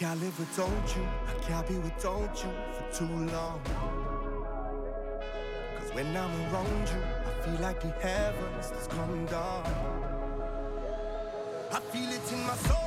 can't live without you. I can't be without you for too long. Cause when I'm around you, I feel like the heavens just come down. I feel it in my soul.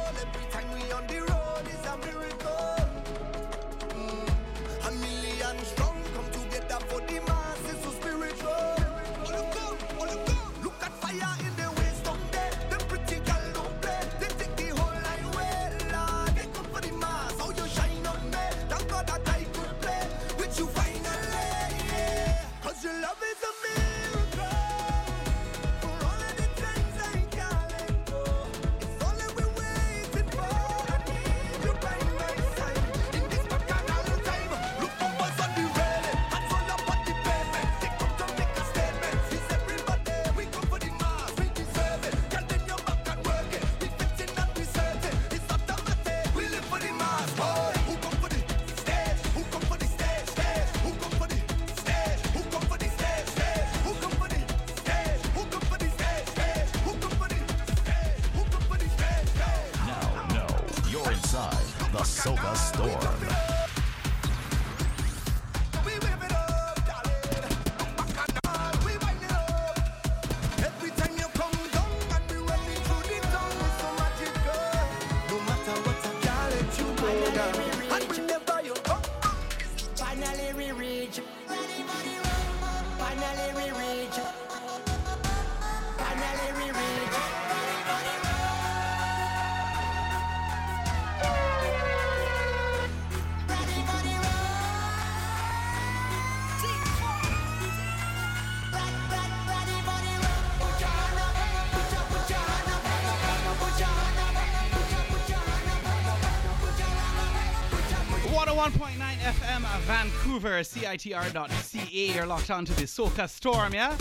Vancouver, CITR.ca. You're locked onto the Soca Storm, yeah?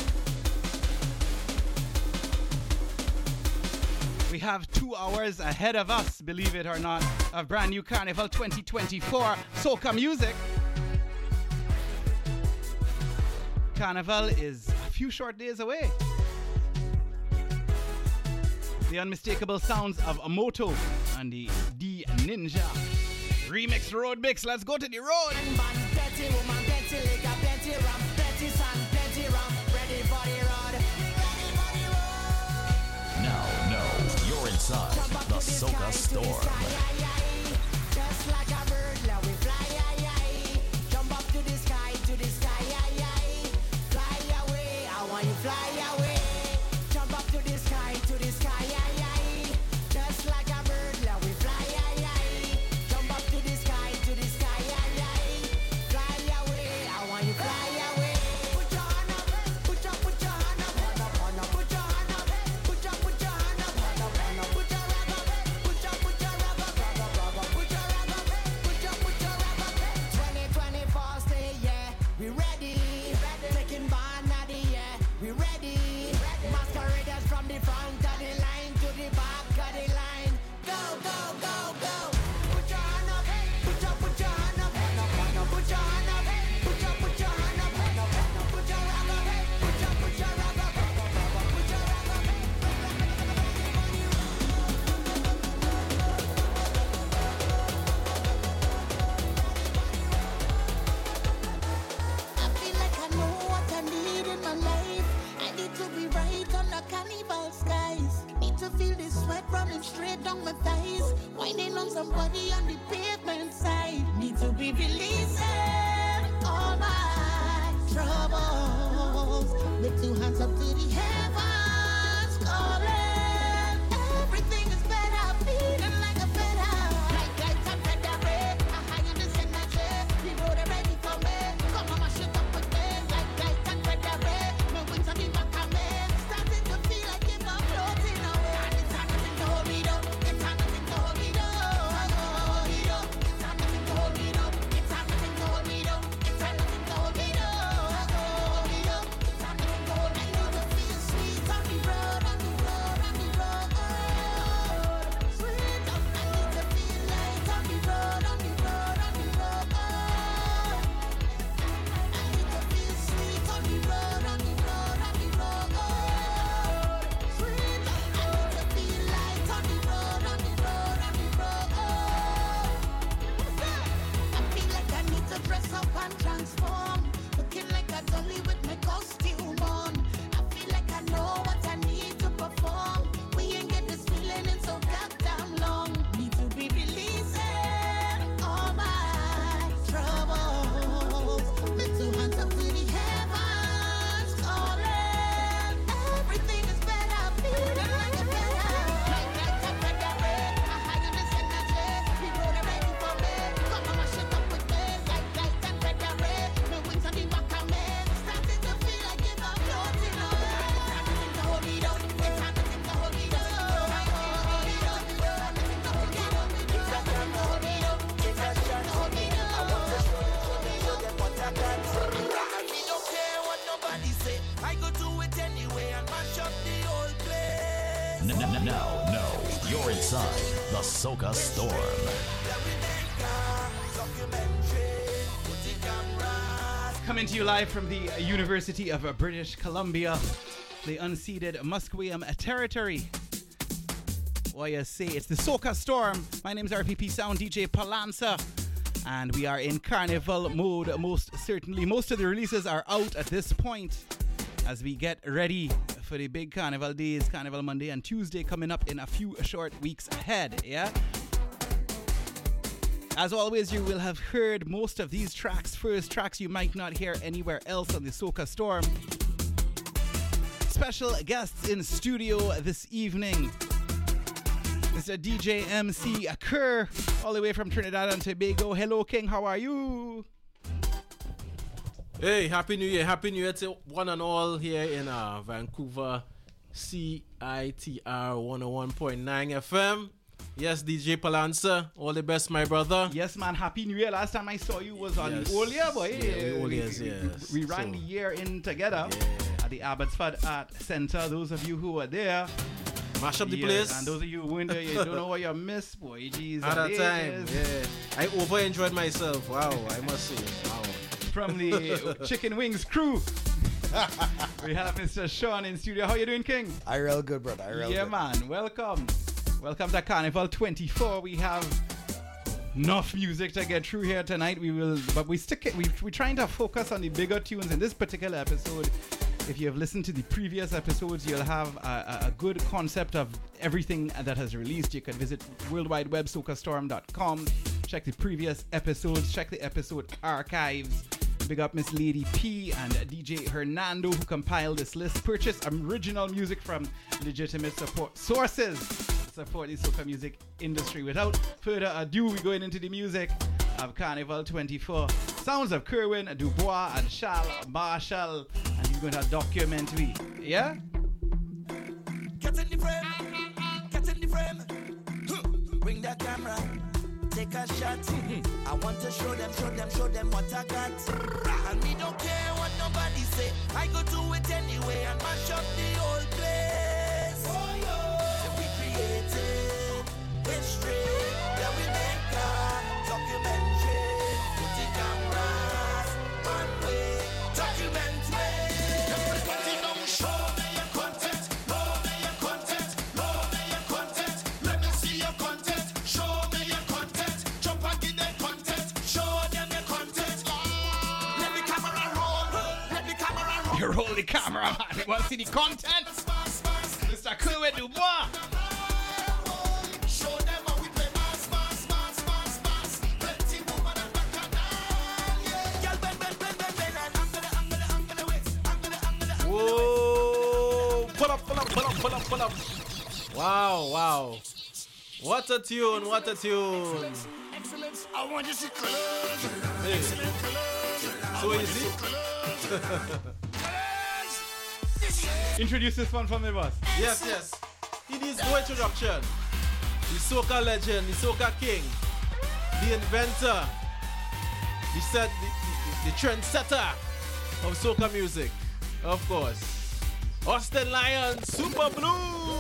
We have two hours ahead of us, believe it or not, of brand new Carnival 2024 Soca music. Carnival is a few short days away. The unmistakable sounds of Amoto and the D Ninja. Remix Road Mix, let's go to the road! Now, now you're inside the Soca Storm. Coming to you live from the University of British Columbia, the unceded Musqueam territory. Why you say it's the Soca Storm. My name's RPP Sound DJ Palanza, and we are in carnival mode. Most certainly, most of the releases are out at this point as we get ready for the big carnival days, Carnival Monday and Tuesday coming up in a few short weeks ahead. Yeah. As always, you will have heard most of these tracks first, tracks you might not hear anywhere else on the Soca Storm. Special guests in studio this evening. Mr. DJ MC Kerr, all the way from Trinidad and Tobago. Hello, King, how are you? Hey, Happy New Year. Happy New Year to one and all here in uh, Vancouver, CITR 101.9 FM. Yes, DJ Palanza. All the best, my brother. Yes, man, Happy New Year. Last time I saw you was on Yes. the old year, boy. Yeah, the old years, we, yes. We ran So- the year in together Yeah. at the Abbotsford Art Center. Those of you who were there, Mash up the yeah, place. and those of you who weren't there, you don't know what you missed, boy. Jeez, At that it time, is. yeah. I over enjoyed myself. Wow, I must say. Wow. From the Chicken Wings crew, we have Mr. Sean in studio. How you doing, King? I real good, brother. I real yeah, good. man. Welcome. Welcome to Carnival 24. We have enough music to get through here tonight. We will, but we stick it. We we're trying to focus on the bigger tunes in this particular episode. If you have listened to the previous episodes, you'll have a, a, good concept of everything that has released. You can visit worldwidewebsocastorm.com, check the previous episodes, check the episode archives. Big up Miss Lady P and DJ Hernando who compiled this list. Purchase original music from legitimate support sources. Support the soca music industry. Without further ado, we're going into the music of Carnival 24. Sounds of Kerwin, Du Bois, and Shal Marshall. And he's going to document me. Yeah? Get in the frame, get in the frame. Bring that camera, take a shot. Mm-hmm. I want to show them, show them, show them what I got. And me don't care what nobody say. I go do it anyway and mash up the whole place. You roll the camera, man. We want to see the content. Mr. Kerwin Du Bois. Whoa! Pull up, pull up, pull up, pull up, pull up. Wow, wow. What a tune, what a tune. Excellence. I want you to see colors. Hey, so easy. Colors. Introduce this one from the boss. Yes, yes. He needs no introduction. The soca legend, the soca king, the inventor, the set, the, the, the trendsetter of soca music, of course. Austin Lion, Superblue.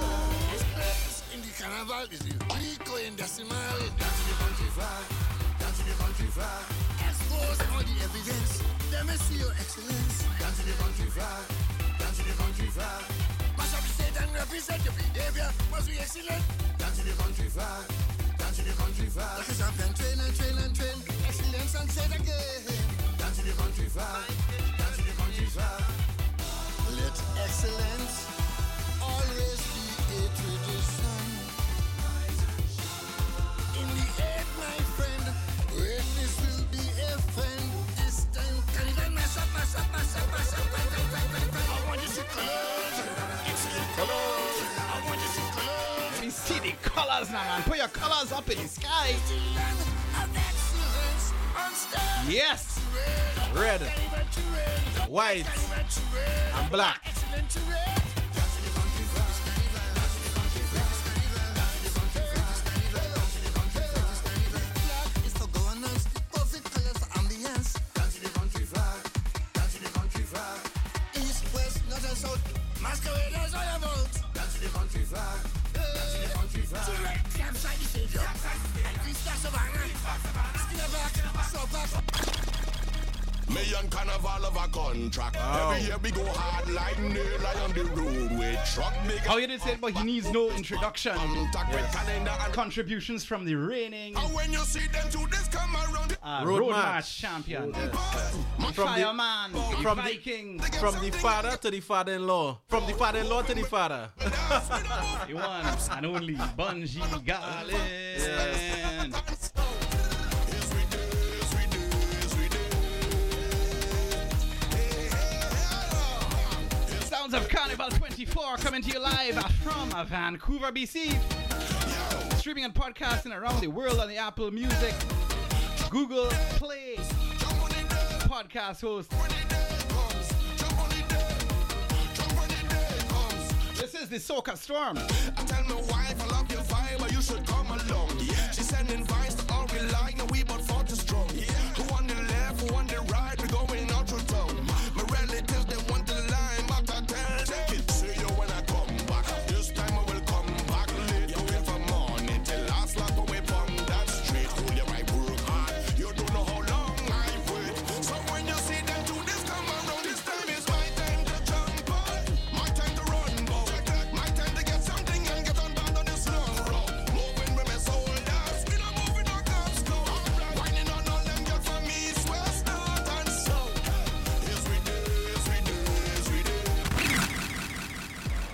In the carnival is the Rico in decimal. Down to the country far, down to the country far. Expose all the evidence. Let me see your excellence. Down to the country far, down far. Mash up the and represent your behavior. Must be excellent. To the country far, down to the country far. Like a champion, train and train and train. Excellence and again. To the country to the country. Let excellence always be a tradition. In the end, my friend, Colors. I want to see me the colors now, man. Put your colors up in the sky. Yes. Red, white, and black. flag. That's the country. To red campsite stadium. Back. Back. Me and Carnival of a contract. Every year we go hard like nail on the road with truck big. How you did say it, but he needs no introduction. Contact with calendar and Contributions from the reigning and when you see them two this come around. uh, Road road, match. match champion. From the- Fireman, from the- Viking, From the father to the father-in-law. From the father-in-law to the father. the one and only Bunji Garlin. Sounds of Carnival 24 coming to you live from Vancouver, BC. Streaming and podcasting around the world on the Apple Music, Google Play, podcast host. This is the Soca Storm.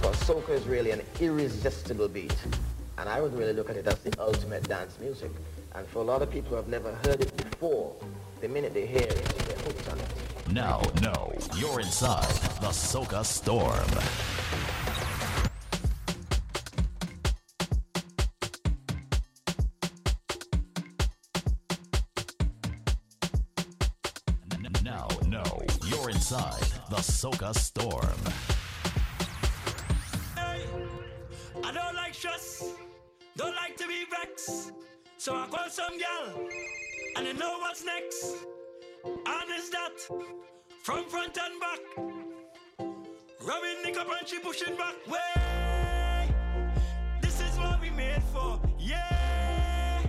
Because soca is really an irresistible beat. And I would really look at it as the ultimate dance music. And for a lot of people who have never heard it before, the minute they hear it, they're hooked on it. Now, no, you're inside the Soca Storm. Now, no, you're inside the Soca Storm. Don't like to be vexed. So I call some gal, and I know what's next. And is that from front and back? Rubbing Nick up and she pushing back. Way, this is what we made for. Yeah,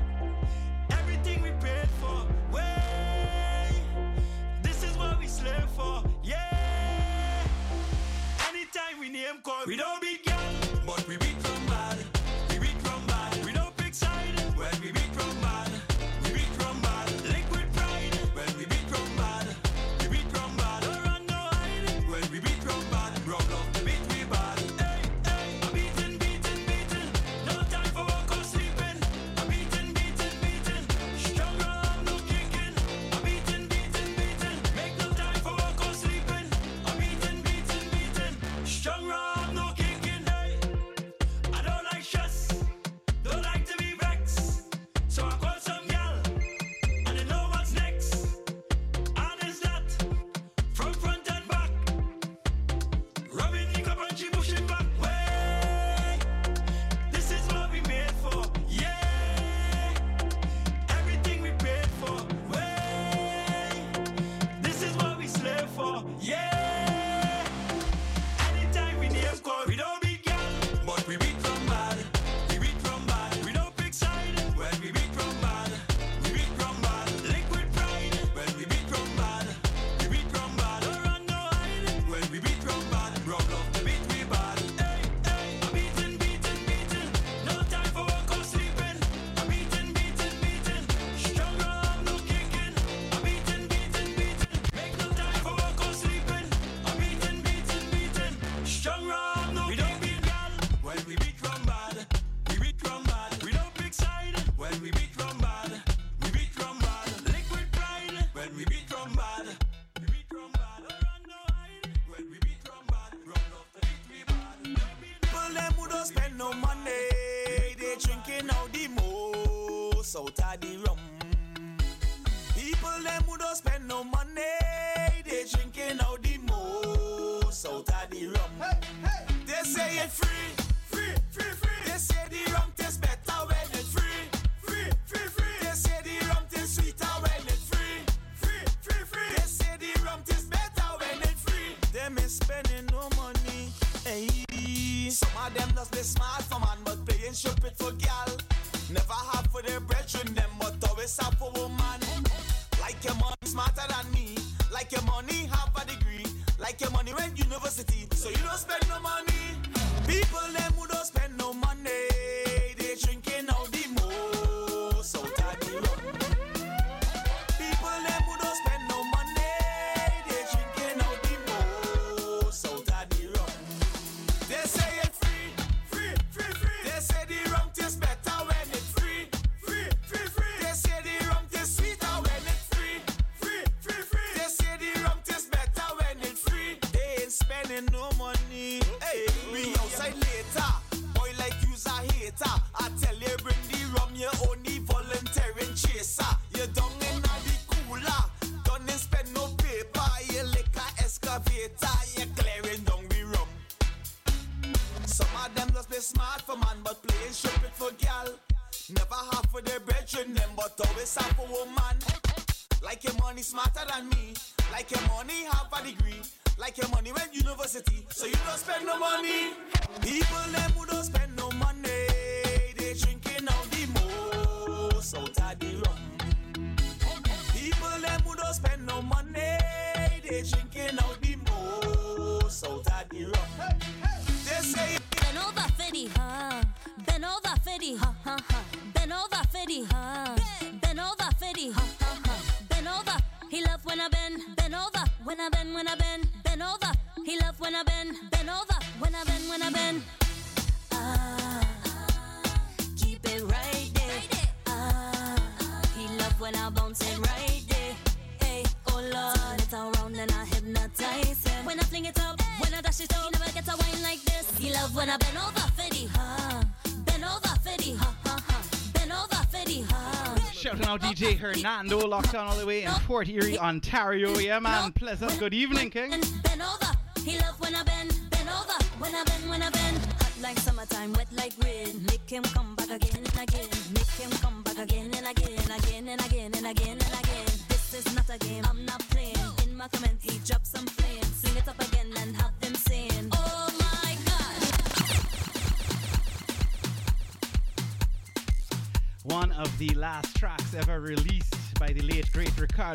everything we paid for. Way, this is what we slave for. Yeah, anytime we name call, we don't beat Nando, locked on all the way in Fort Erie, Ontario. Yeah, man. Pleasant good evening, King.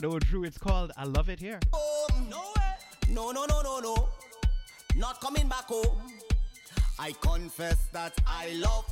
Shadow Drew. It's called I Love It Here. No, no, no, no, no, no. Not coming back home. I confess that I love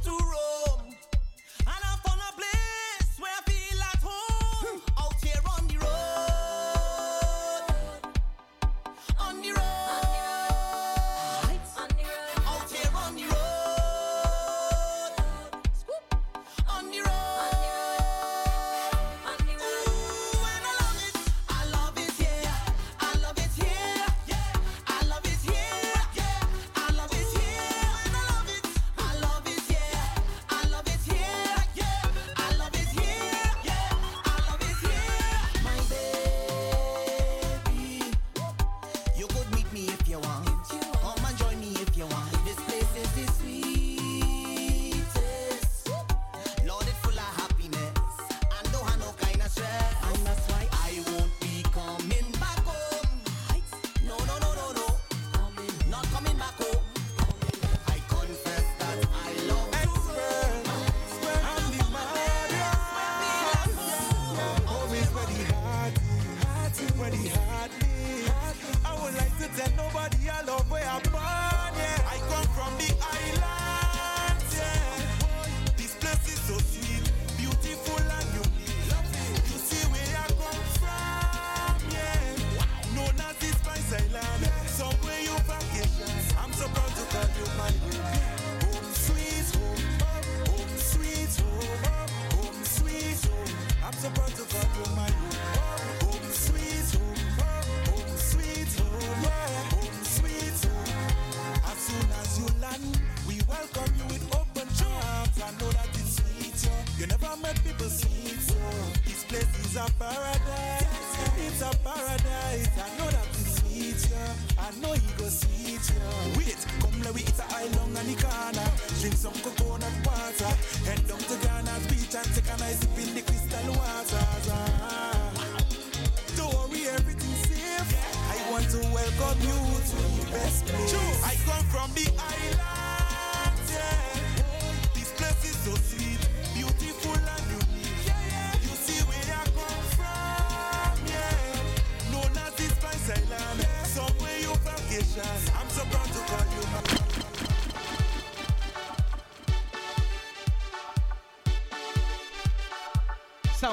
drink some coconut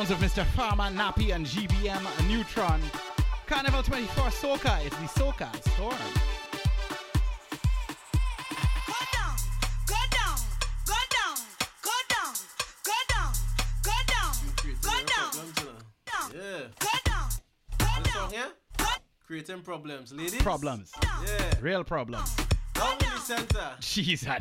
sounds of Mr. Farmer Nappy, and GBM Nutron. Carnival 24 Soca is the Soca Storm. creating problems, ladies. Problems. Yeah. Real problems. Down center. Jeez, I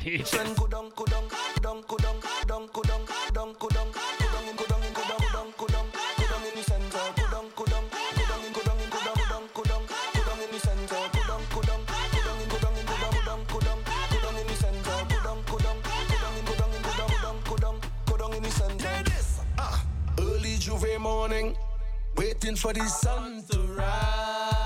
ah, Early J'ouvert morning, waiting for the sun to rise.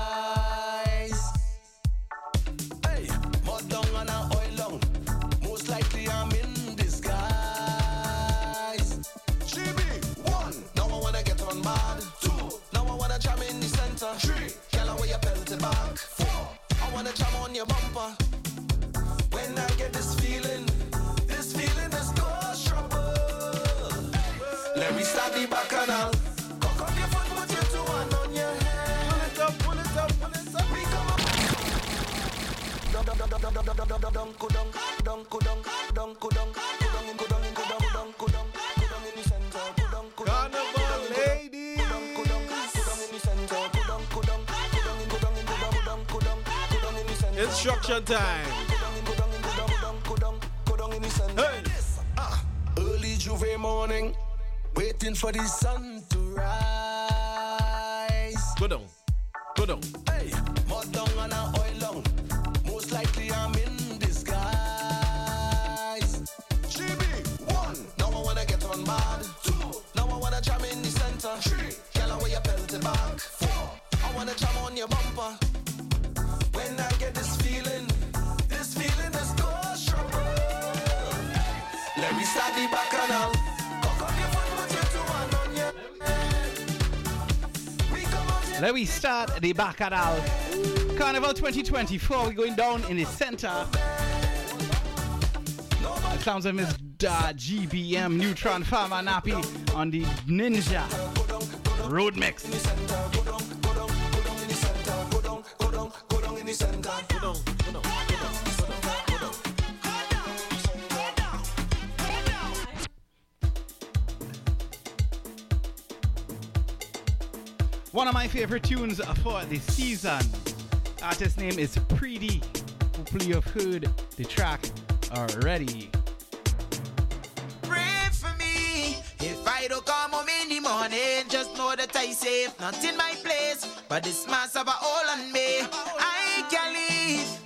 Instruction time. Early J'ouvert morning, waiting for the sun to rise. Go down. Let me start the Bacchanal Carnival 2024. We're going down in the center. The sounds of Miss GBM Nutron Farmer Nappy on the Ninja Road Mix. One of my favorite tunes for the season. Artist name is Preedy. Hopefully you've heard the track already. Pray for me. If I don't come home in the morning, just know that I safe, not in my place. But this mass of all on me, I can leave.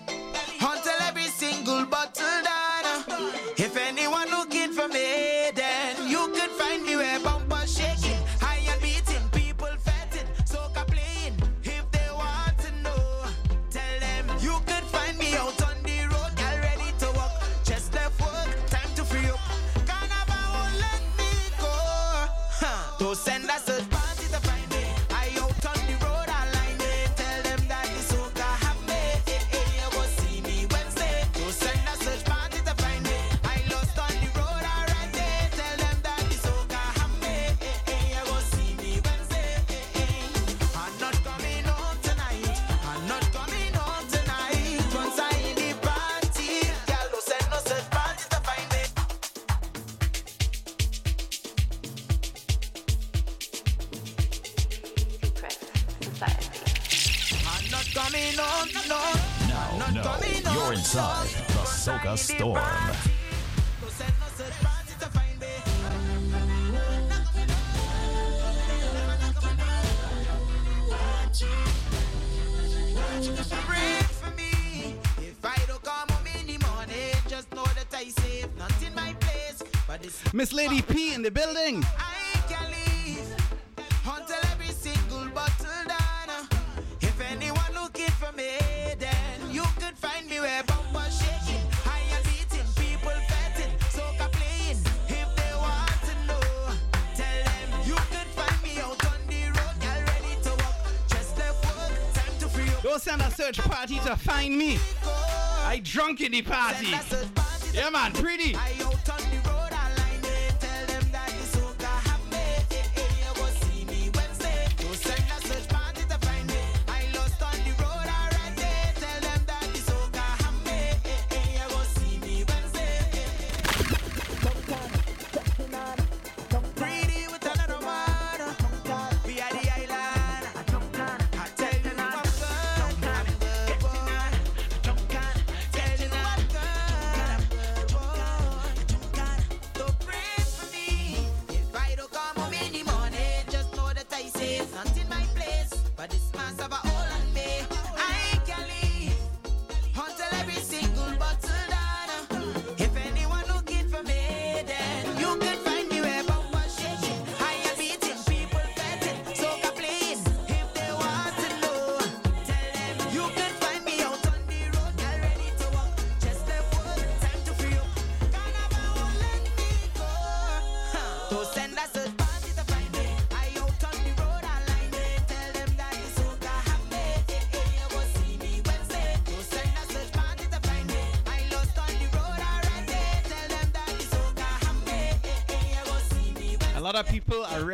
inside the Soca Storm. Kitty Party. Yeah, man, pretty.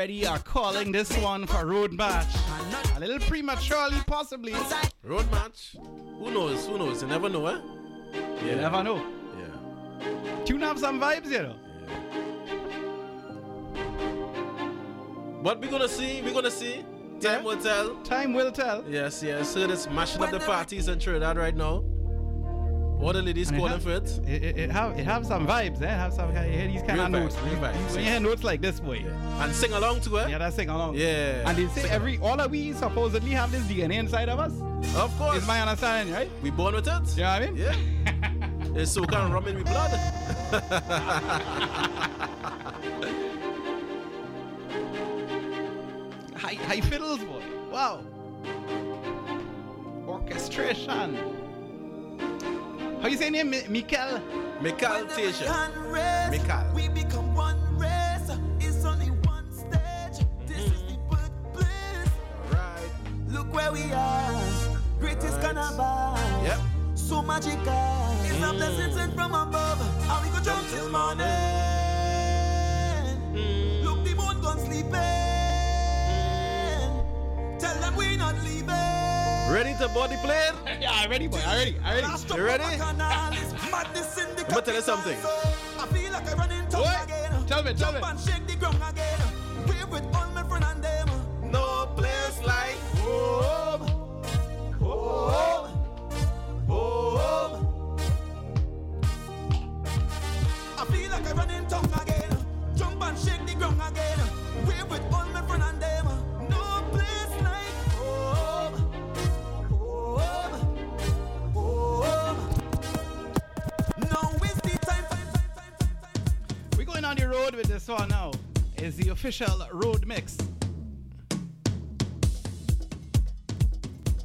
Already are calling this one for road march. A little prematurely, possibly. Road march? Who knows? Who knows? You never know, eh? You never know. Yeah. Tune up some vibes, you know. What we gonna see? We gonna see. Time will tell. Time will tell. Yes, yes. So it's mashing up the parties in Trinidad right now. What the ladies And it calling for it? It, it, it have it have some vibes, eh? Have some you hear these kind Real of vibes, notes. real vibes, When you yeah. hear notes like this, boy. And sing along to it. Yeah, that's sing along. Yeah. And they say Sing every all of we supposedly have this DNA inside of us. Of course. Is my understanding, right? We born with it. You know what I mean? Yeah. it's soca and rum in my blood. High, high fiddles, boy. Wow. Orchestration. How you say name? Mi- Mikel? Mical Teja. Mikal. We become one race. It's only one stage. This is the mm. birthplace. Right. Look where we are. Greatest Right. carnival. Yep. So magical. It's a blessing sent from above. And we go jump till morning. Mm. Look, the moon gone sleeping. Mm. Tell them we not leaving. Ready to body plane? yeah, I'm ready, boy. I'm ready. I'm ready. You ready? of Bacchanal is madness in the I'ma tell you something. I feel like I run in town What? again. Tell me, tell me. and shake the ground again. Wave with all my friend and them. No place like home. Home. Home. Road with this one now. It's the official road mix.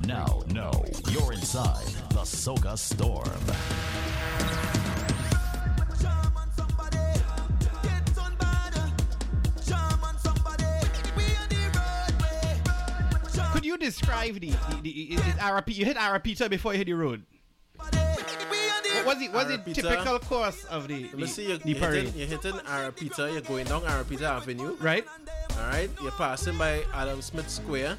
Now, no, you're inside the Soca Storm. Jam on somebody. Get on bad. Jam on somebody. We on the roadway. Jam Could you describe the, the, the is, is RP? You hit RP before you hit the road. What was it? Was it Ariapita. typical course of the Let the, me see you, the you're parade? hitting, you're hitting Ariapita, you're going down Ariapita Avenue. Right. Alright, you're passing by Adam Smith Square.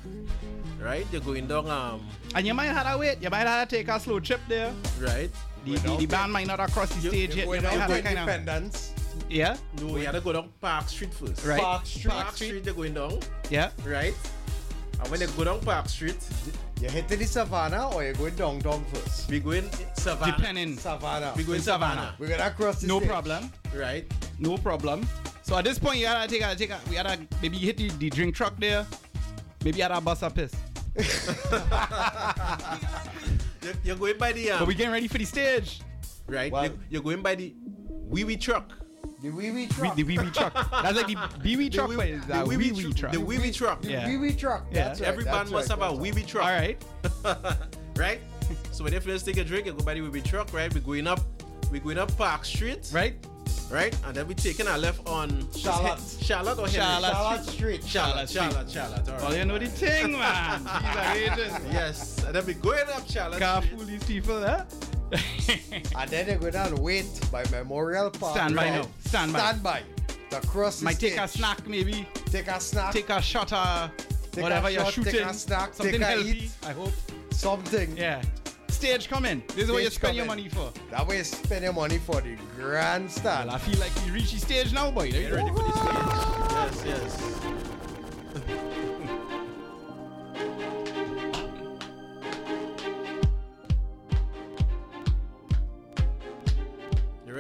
Right, you're going down um And you might have to wait. You might have to take a slow trip there. right. The, the, the band might not have crossed the stage yet. You might have to kind of Independence. yeah, No, you gotta go down Park Street first. Right. Park Street. Park Street, you're going down, yeah. right? And when you go down Park Street, You hitting the savannah or you going down down first? we going Savannah. Depending. Savannah. We going Savannah. We're gonna cross the No stage. problem. Right. No problem. So at this point, you gotta take a take a. We gotta maybe hit the, the drink truck there. Maybe you gotta bust a piss. You're, you're going by the um, But we getting ready for the stage. right. Well- you're, you're going by the wee wee truck. The wee wee We, truck. the wee wee truck. That's like the wee wee truck, but it's the wee wee wee wee tr- truck. the wee wee truck. Yeah. Wee wee truck. Yeah. That's right, Every that's band must right, have a that's wee wee truck. All right. right? So when they finish take a drink, you go by the wee wee truck, right? We're going up, we're going up Park Street, Right. right? And then we taking a left on Charlotte. Charlotte or Henry? Charlotte. Charlotte Street. Charlotte, Charlotte Charlotte, Charlotte. All Well, you know the thing, man. These are agents. Yes, and then we going up Charlotte. Can't Street. fool these people, huh? And then they go down wait by Memorial Park. Stand by Right. now. Stand by. Stand by. To cross the Might take a snack, maybe. Take a snack. Take a shot of Take whatever a you're shooting. Take a snack. Something take a healthy. eat. I hope. Something. Yeah. Stage coming. This is what you Stage spend your money for. That way you spend your money for the grandstand. Well, I feel like we reach the stage now, boy. Are you ready for the stage. Yes, yes.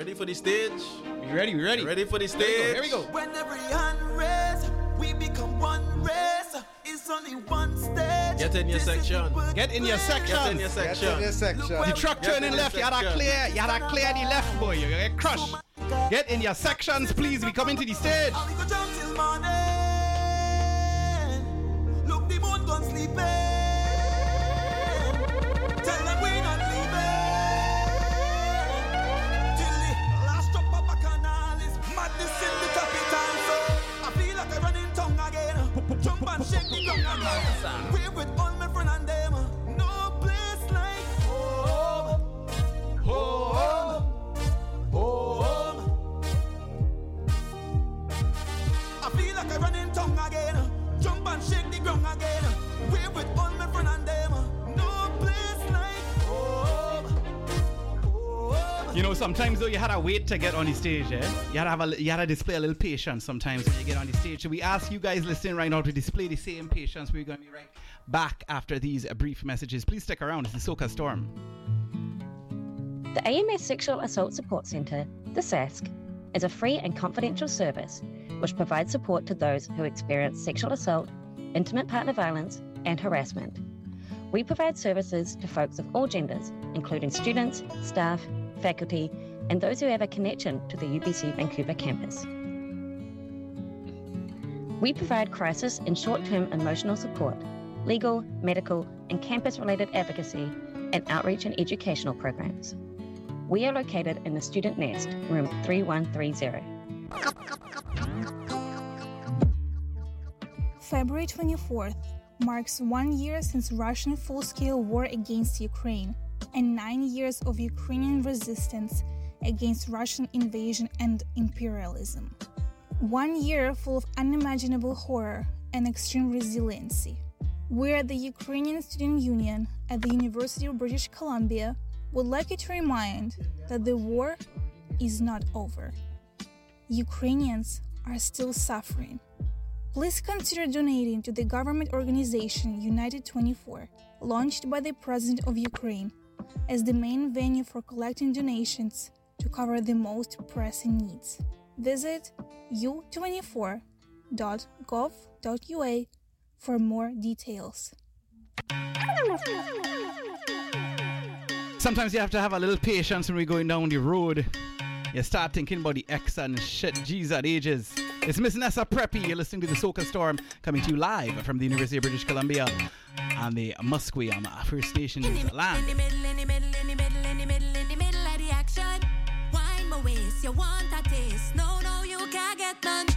Ready for the stage? We ready? We ready? Ready for the Here we go. stage? Here we go. When every hand raise, we become one race. It's only one stage. Get in your This section. Get in your section. Get in your Get section. in this section. The truck turning left. You gotta clear. You gotta clear the left, boy. You get crushed. Get in your sections, please. We coming to the stage. And we go jump till morning. Look, the moon gone sleeping. Tell them sometimes though you had to wait to get on the stage, eh? You had to have a, you had to display a little patience sometimes when you get on the stage. So we ask you guys listening right now to display the same patience. We're going to be right back after these brief messages. Please stick around. It's the Soca Storm. The AMS Sexual Assault Support Centre, the SASC, is a free and confidential service which provides support to those who experience sexual assault, intimate partner violence, and harassment. We provide services to folks of all genders, including students, staff, faculty, and those who have a connection to the UBC Vancouver campus. We provide crisis and short term emotional support, legal, medical, and campus related advocacy, and outreach and educational programs. We are located in the Student Nest, room 3130. February 24th marks one year since Russian full scale war against Ukraine and nine years of Ukrainian resistance against Russian invasion and imperialism. One year full of unimaginable horror and extreme resiliency. We at the Ukrainian Student Union at the University of British Columbia would like you to remind that the war is not over. Ukrainians are still suffering. Please consider donating to the government organization United 24, launched by the President of Ukraine, as the main venue for collecting donations to cover the most pressing needs. Visit u24.gov.ua for more details. Sometimes you have to have a little patience when we're going down the road. You start thinking about the X and shit. Jeez, at ages. It's Miss Nessa Preppy. You're listening to the Soca Storm coming to you live from the University of British Columbia on the Musqueam uh, First Nations land. In the. Wind my waist, you want a taste. No, no, you can't get none.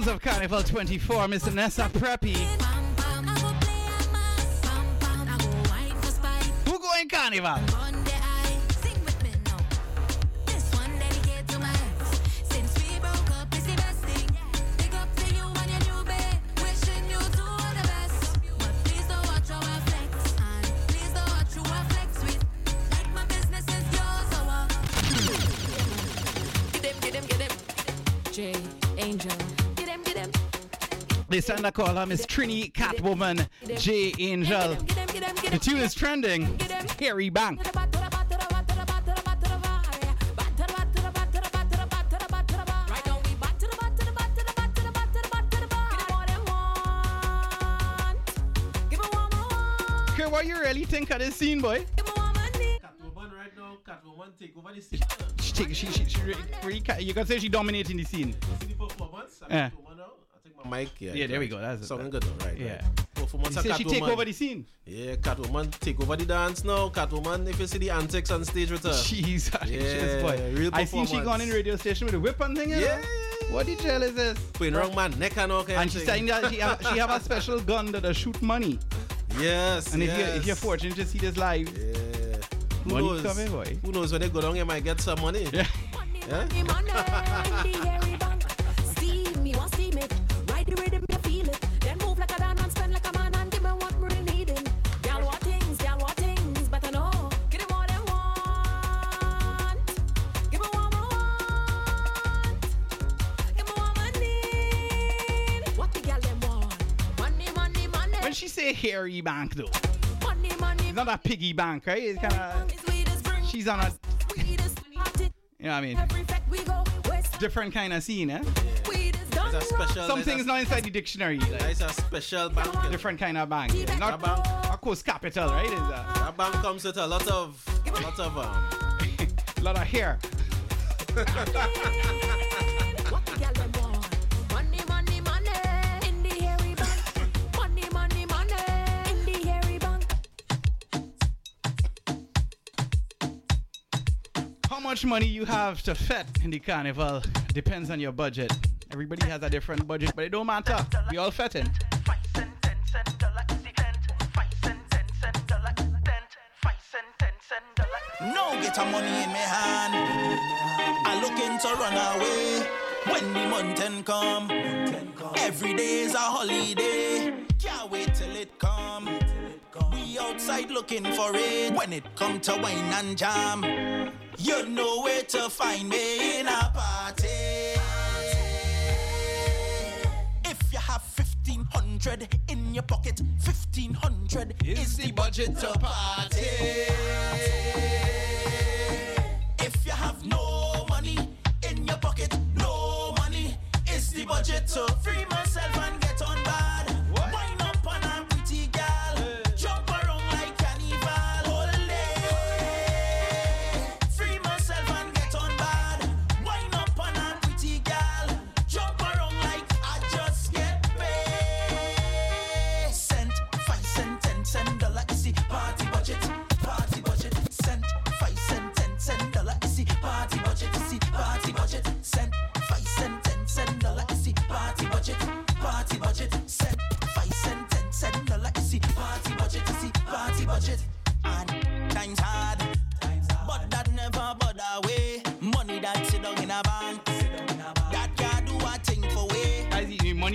Sounds of Carnival 24, Miss Nessa Preppy. Who going Carnival? They stand to call her Miss Trini Catwoman J Angel. The tune is trending. Harry Bank. Okay, what you really think of this scene, boy? Catwoman right now, Catwoman take over the scene. She, she, she, she, re- really ca- you can say she dominating the scene. See the performance? Yeah. Catwoman now. I think my mic. Yeah, Yeah, there we go. That's something Sounding good though, right? Yeah. Right. Performance You of she take over the scene? Yeah, Catwoman take over the dance now. Catwoman, if you see the antics on stage with her. Jesus, yeah, boy. real I seen she gone in the radio station with a whip and thing. you know? Yeah, What the hell is this? Putting wrong man neck and all kind And of she's saying that she have, she have a special gun that will shoot money. Yes, And if you yes. if you're fortunate to see this live, Who money knows? coming, boy. Who knows when they go down, you might get some money. Yeah. Yeah? She say hairy bank though, Money, money, it's not a piggy bank, right? It's kind of she's on a. You know what I mean? Every fact we go different kind of scene, eh? It's a special. Some it's a- not inside the dictionary. Like, It's a special bank. you different kind of bank. yeah. Not, bank. of course, capital, right? Is a That bank comes with a lot of, a lot of um. lot of hair. Much money you have to fete in the carnival depends on your budget. Everybody has a different budget, but it don't matter. We all feting. No get a money in me hand. I looking to run away when the mountain come. Every day is a holiday. Can't wait till it come. We outside looking for it when it come to wine and jam. You know where to find me in a party. If you have 1500 in your pocket, 1500 is the budget to party. If you have no money in your pocket, no money is the budget to free myself and get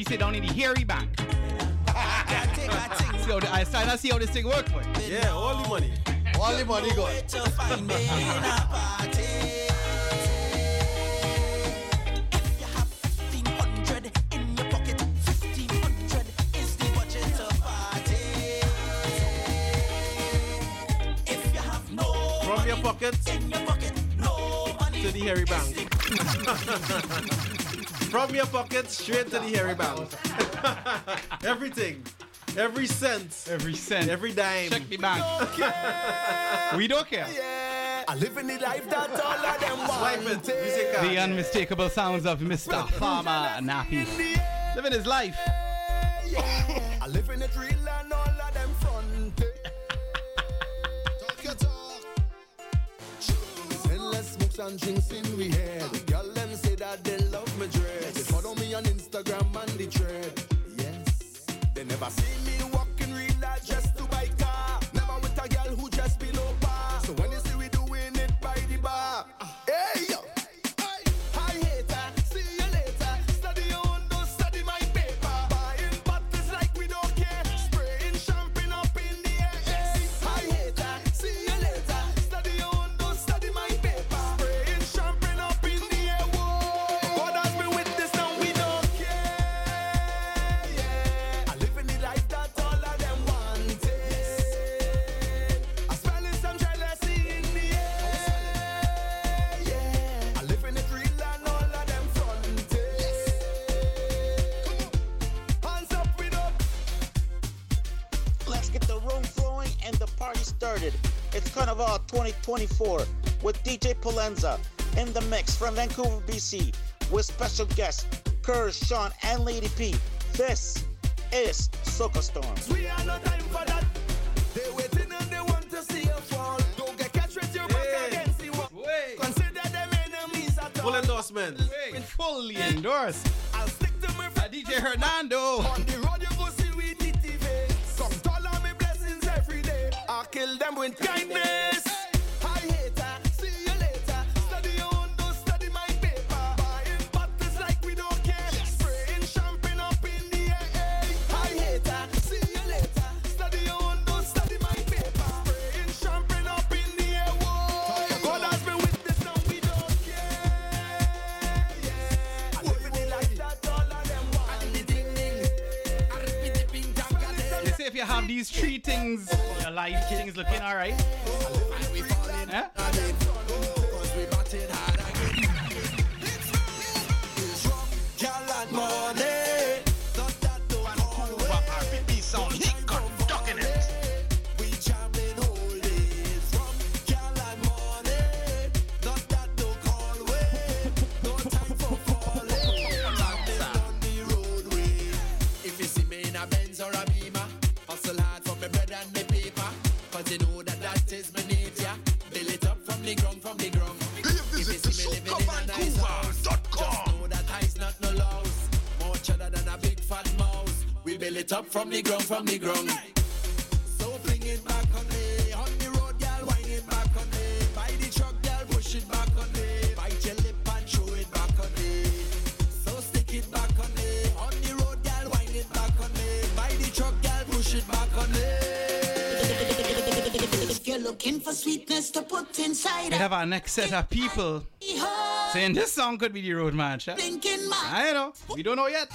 sit down in the hairy bank. see how the, I start to see how this thing work for you. Yeah, all the money. All the money go. to find me in a party. If you have 1500 in your pocket, 1500 is the budget to party. If you have no From your pocket in your pocket, no money to the hairy bank. From your pocket straight to the hairy bank. Everything. Every cent. Every cent. Every dime. Check the bank. we don't care. Yeah. I live in the life that all of them Swipe it. want. Music. The unmistakable sounds of Mr. Farmer Nappy. Living his life. Yeah. I live in it real and all of them front. Talk your talk. Endless smokes and drinks in we head. Never Carnival 2024 with DJ Balancer in the mix from Vancouver, BC, with special guests Kurz, Sean, and Lady P. This is Soca Storm. We have no time for that. They waiting and they want to see you fall. Don't get catch with your back against the wall. Consider them enemies at all. Full endorsement. Hey, fully endorsed. I'll stick to my Uh, DJ Hernando. Kill them with kindness. These three things, your life. Things looking alright. It up from the ground, from the ground. So fling it back on me, on the road, girl, wind it back on me. By the truck, girl, push it back on me. Bite your lip and throw it back on me. So stick it back on me, on the road, girl, wind it back on me. By the truck, girl, push it back on me. If you're looking for sweetness to put inside We have our next set of people saying this song could be the road march. Huh? Blinking my I know. We don't know yet.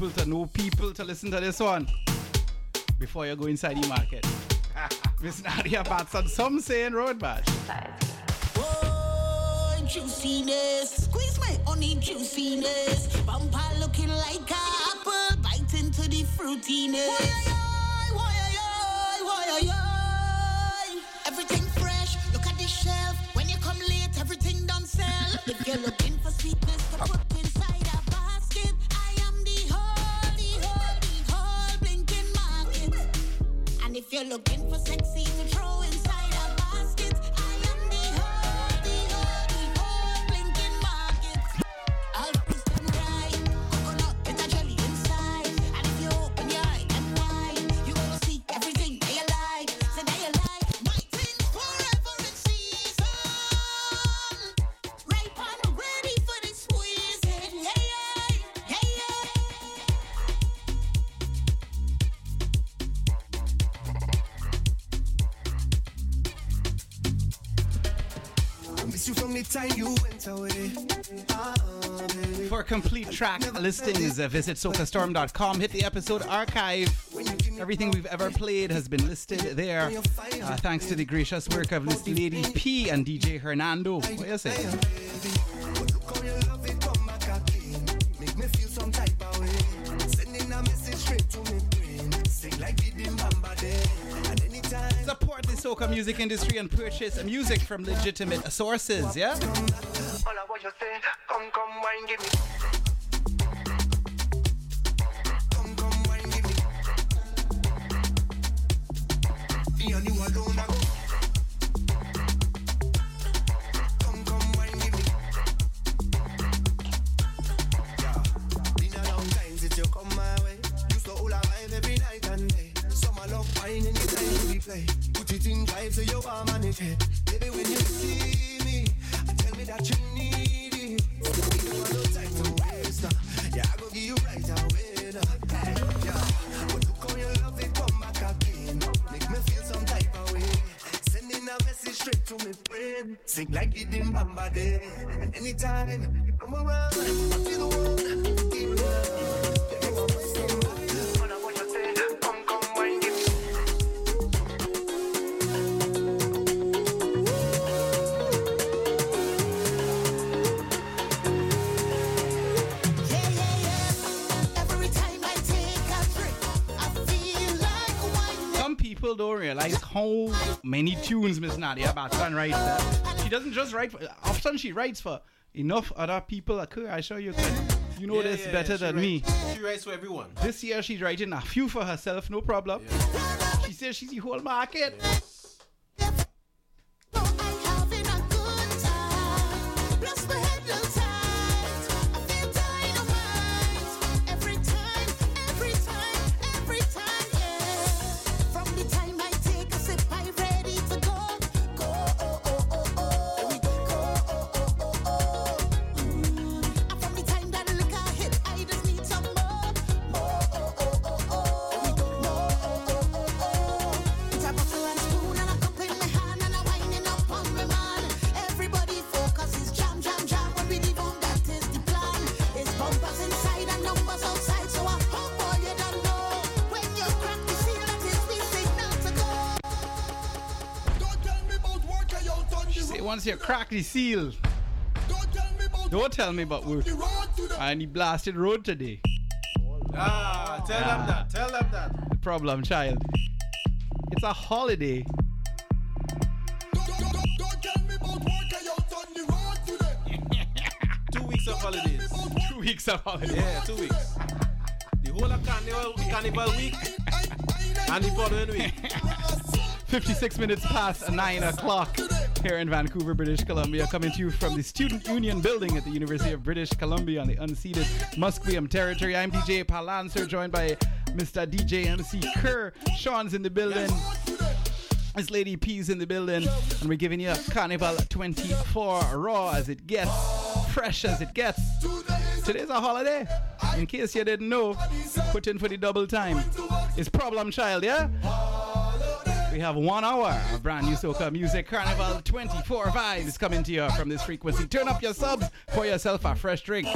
People to know people to listen to this one before you go inside the market. Miss Nadia Batson, some saying road march. Oh, juiciness. Squeeze my honey juiciness. Bumper looking like a apple, bite into the fruitiness. Why, why, why, why, Everything fresh, look at the shelf. When you come late, everything done sell. If you're looking you're looking for sexy to complete track listings, uh, visit socastorm.com. Hit the episode archive. Everything we've ever played has been listed there. Uh, thanks to the gracious work of Lady P and DJ Hernando. What do you say? Soca music industry and purchase music from legitimate sources, yeah? Some people don't realize how many tunes Miss Nadia Batson writes. She doesn't just write for, often she writes for enough other people. I show you, you know Yeah, this yeah, better she than writes- me. She writes for everyone. This year she's writing a few for herself, no problem. She says she's the whole market. Plus you crack the seal. Don't tell me about work. And he blasted road today. Ah, tell them that. Tell them that. The problem, child. It's a holiday. Two weeks of holidays. Two weeks of holidays. Yeah, two weeks. The whole of carnival, carnival week and the following week. 56 minutes past 9 o'clock here in Vancouver, British Columbia, coming to you from the Student Union building at the University of British Columbia on the unceded Musqueam territory. I'm DJ Balancer, joined by Mr. DJ MC Kerr. Sean's in the building. This Lady P's in the building, and we're giving you Carnival 24 raw as it gets, fresh as it gets. Today's a holiday. In case you didn't know, put in for the double time. It's Problem Child, yeah? We have one hour of brand new soca music. Carnival 24 vibes coming to you from this frequency. Turn up your subs for yourself a fresh drink.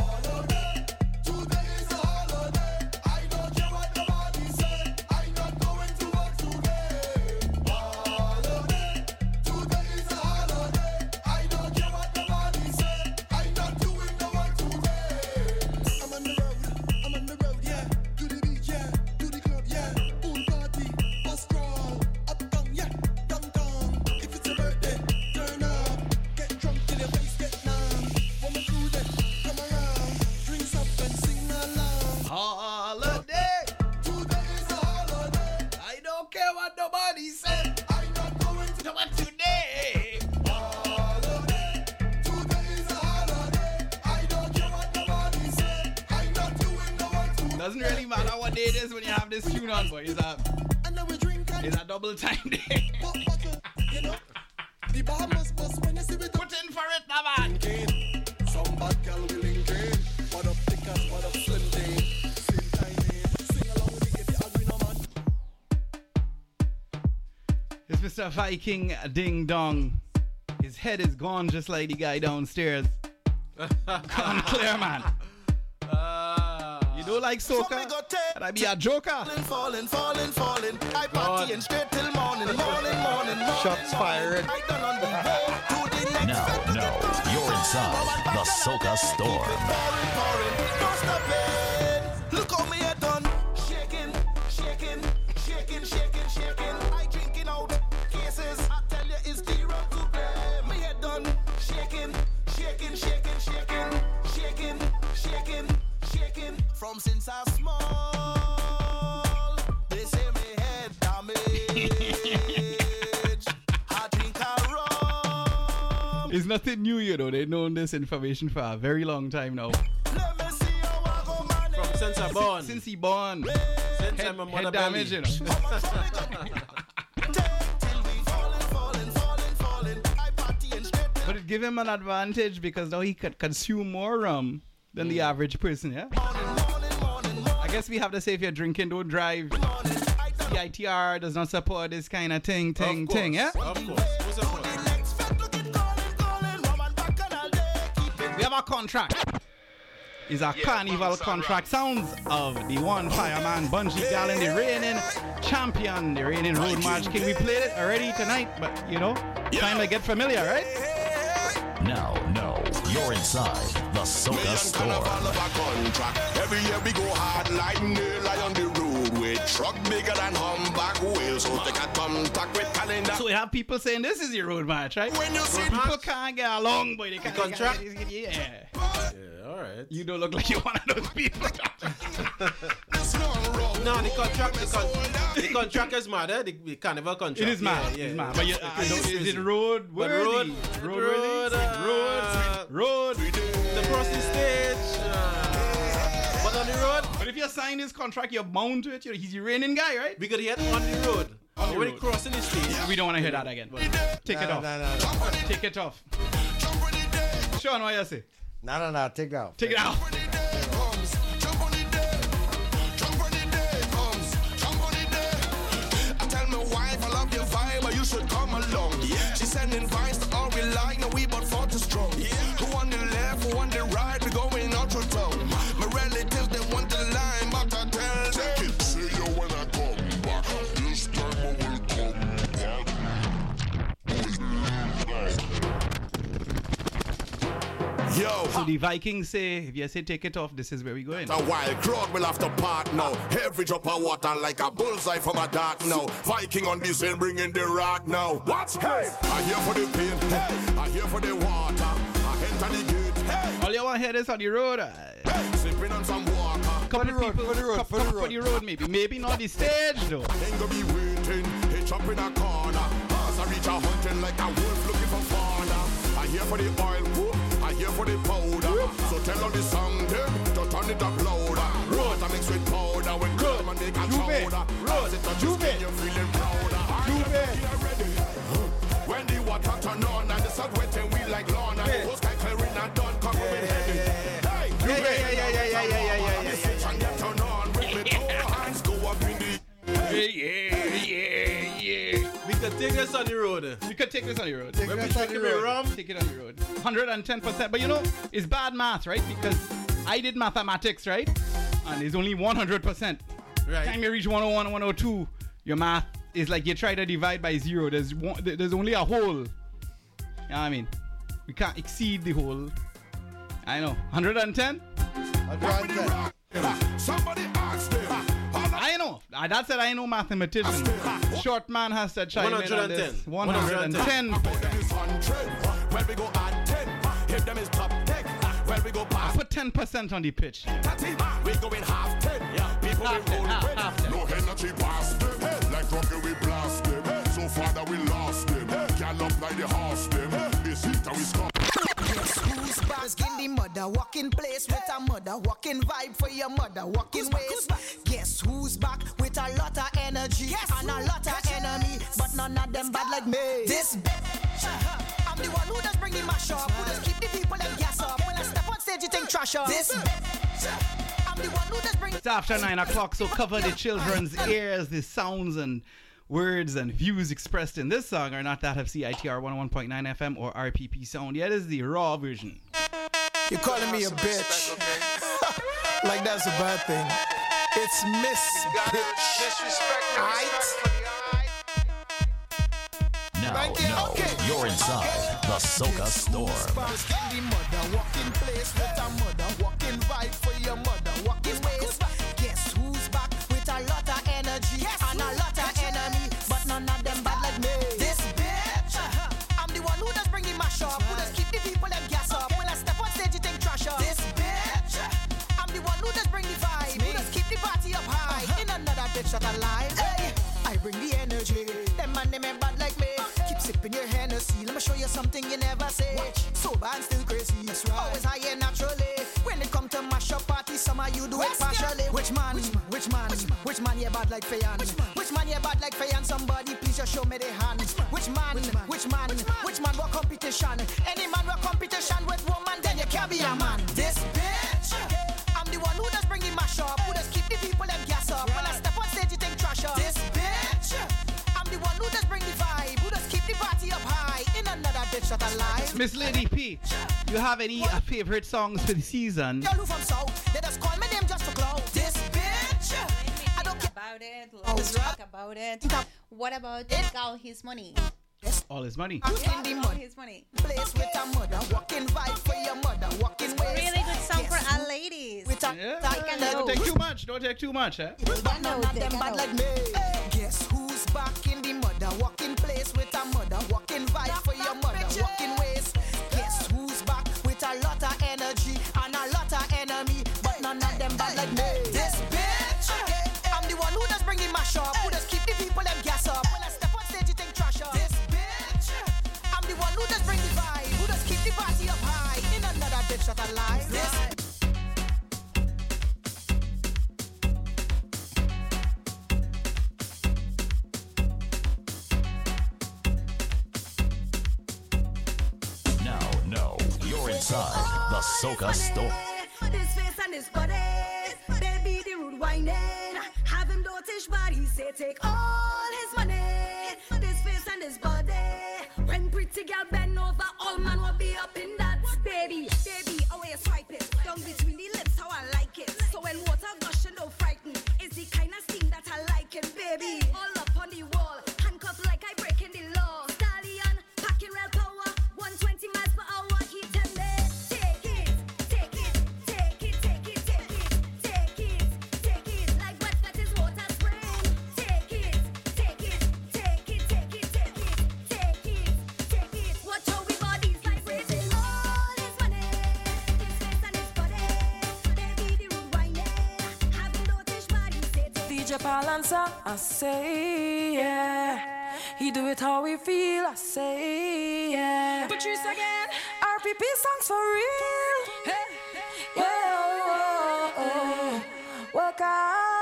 It's Mr. Viking Ding Dong. His head is gone just like the guy downstairs. Gone clear, man. Ah. you don't like soca? And I be a joker. Falling, falling, falling. I party and straight till morning, morning, morning, morning. Shots fired. I done on the road to the next Now, now, you're inside the Soca Storm. It's nothing new, you know. They've known this information for a very long time now. From since I born. Since he born. Since Head, I'm a head damage, you know. But it give him an advantage because now he could consume more rum than the mm. average person, yeah? I guess we have to say if you're drinking, don't drive. CITR does not support this kind of thing, thing, thing, yeah? Of course. We have a contract. It's a carnival contract. Sounds of the one fireman Bunji Garlin, the reigning champion, the reigning road march king. We played it already tonight, but you know, time to get familiar, right? Now, no, you're inside the Soca Storm. Truck bigger than humpback wheel. So take a contact with calendar. So we have people saying this is your road march, right? When you see people can't get along, boy. They can't contract? Yeah. Yeah, alright. You don't look like you're one of those people. No, the contract, the, con- the contract is mad, eh? The, the carnival contract. It is mad. Yeah, It's yeah. mad. But you, I don't, is it road But worthy? road, road, road, worthy? uh, road, road. The crossing stage. Uh, but on the road, But if you sign this contract, you're bound to it. You're, he's the reigning guy, right? Because he had on the road. On the when road. crossing the stage. We don't want to hear that again. Take it Nah, off. nah, nah, nah. Take it off. Sean, what you say? Nah, nah, nah. Take that out. Take it out. I tell Yo. So the Vikings say, if you say take it off, this is where we going. A wild crowd will have to part now. Every drop of water like a bullseye from a dark now. Viking on this end bringing the rock now. What's hey? I here for the pain. Hey. I here for the water. I enter the gate. Hey. All you want to hear this on the road. Uh, Sipping on some water. couple of people, for the road, couple, for the couple for the road maybe. Maybe not the stage though. Ain't gonna be waiting. Hitch up in a corner. As I reach a hunting like a wolf looking for fauna. I here for the oil. Whoop. I here for the powder. So tell all the song them to turn it up louder. Water mixed with powder. When come and make a chowder. Road, it touch your skin, you're feeling prouder. When the water turn on and the sun wetting we like lawn and the can clearing and done. Come with heavy. Hey, Yeah, yeah, yeah, yeah, yeah, yeah, yeah, yeah, yeah, switch and get turn on with me two hands go up in the Yeah, yeah, yeah. Can take this on the road. You can take this on the road. When we take it with rum, Take it on the road. 110%. But you know, it's bad math, right? Because I did mathematics, right? And it's only 100%. Right. Time you reach 101 102, your math is like you try to divide by zero. There's one, there's only a hole. You know what I mean? We can't exceed the hole. I know. 110? Somebody ask them. I know. That's it. I know mathematician. Short man has to chime in on this. 110. When we go at 10, if them is top 10, when we go past Put 10% on the pitch. 30, we going half 10. People Half will 10, hold half- with. half 10. No energy past them. Like drunken we blast them. So far that we lost them. Gallop like the horse them. This heat and we stop. Who's back in the mother walking place with a mother walking vibe for your mother walking ways? Guess who's back with a lot of energy and a lot of enemy, but none of them bad like me. This bitch, uh-huh. I'm the one who does bring the mash up, who does keep the people them gas up. When I step on stage, you think trash up. This bitch, uh-huh. I'm the one who does bring. It's after 9 o'clock, so cover the children's ears. The sounds and words and views expressed in this song are not that of CITR 101.9 FM or RPP Sound. Yet is the raw version. You're calling me a bitch. like that's a bad thing. It's Miss Bitch. Aight? Now, now, you're inside the Soca Storm. Another bitch that alive. Hey, I bring the energy. Them man them ain't bad like me. Keep sipping your Hennessy. Let me show you something you never say. Sober and still crazy. That's right. Always high and naturally. When it come to mash up party, some of you do it partially. Which man? Which man? Which man? Which man? you bad like Fay-Ann? Which man? Which man you bad like Fay-Ann? Somebody please just show me the hand. Which man? Which man? Which man? What competition? Any man what competition with woman, then you can't be a man. This bitch. I'm the one who does bring the mash up, who does keep the people them gas up. When I This bitch. I'm the one who does bring the vibe, who does keep the party up high. In another bitch that alive. Miss Lady P, you have any uh, favorite songs for the season? Girl who from South, they just call my name just for clout. This bitch. I don't care about it. Let's talk about it. What about take all his money? All his money. in the All his money. Place with a mother, walking vibe for your mother, walking ways. Really good song for our ladies. With a Yeah, don't take too much. Don't take too much, eh? But none of them bad like me. Guess who's back in the mother, walking place with a mother, walking vibe for your mother, walking ways. Guess who's back with a lot of shot Now, you're inside the Soca Storm. This face and this body whining. Have him dotish body, say take all his money. This face and this body, when pretty girl bend over, all man will be up in that. Baby, baby, oh, away you swipe it, down between the lips, how I like it. So when water gush, you don't frighten. It's the kind of thing that I like it, baby. All DJ Balancer, I say, yeah. He do it how we feel, I say, yeah. But Patrice again. RPP songs for real. Hey. Yeah, oh, oh, oh. Work hard,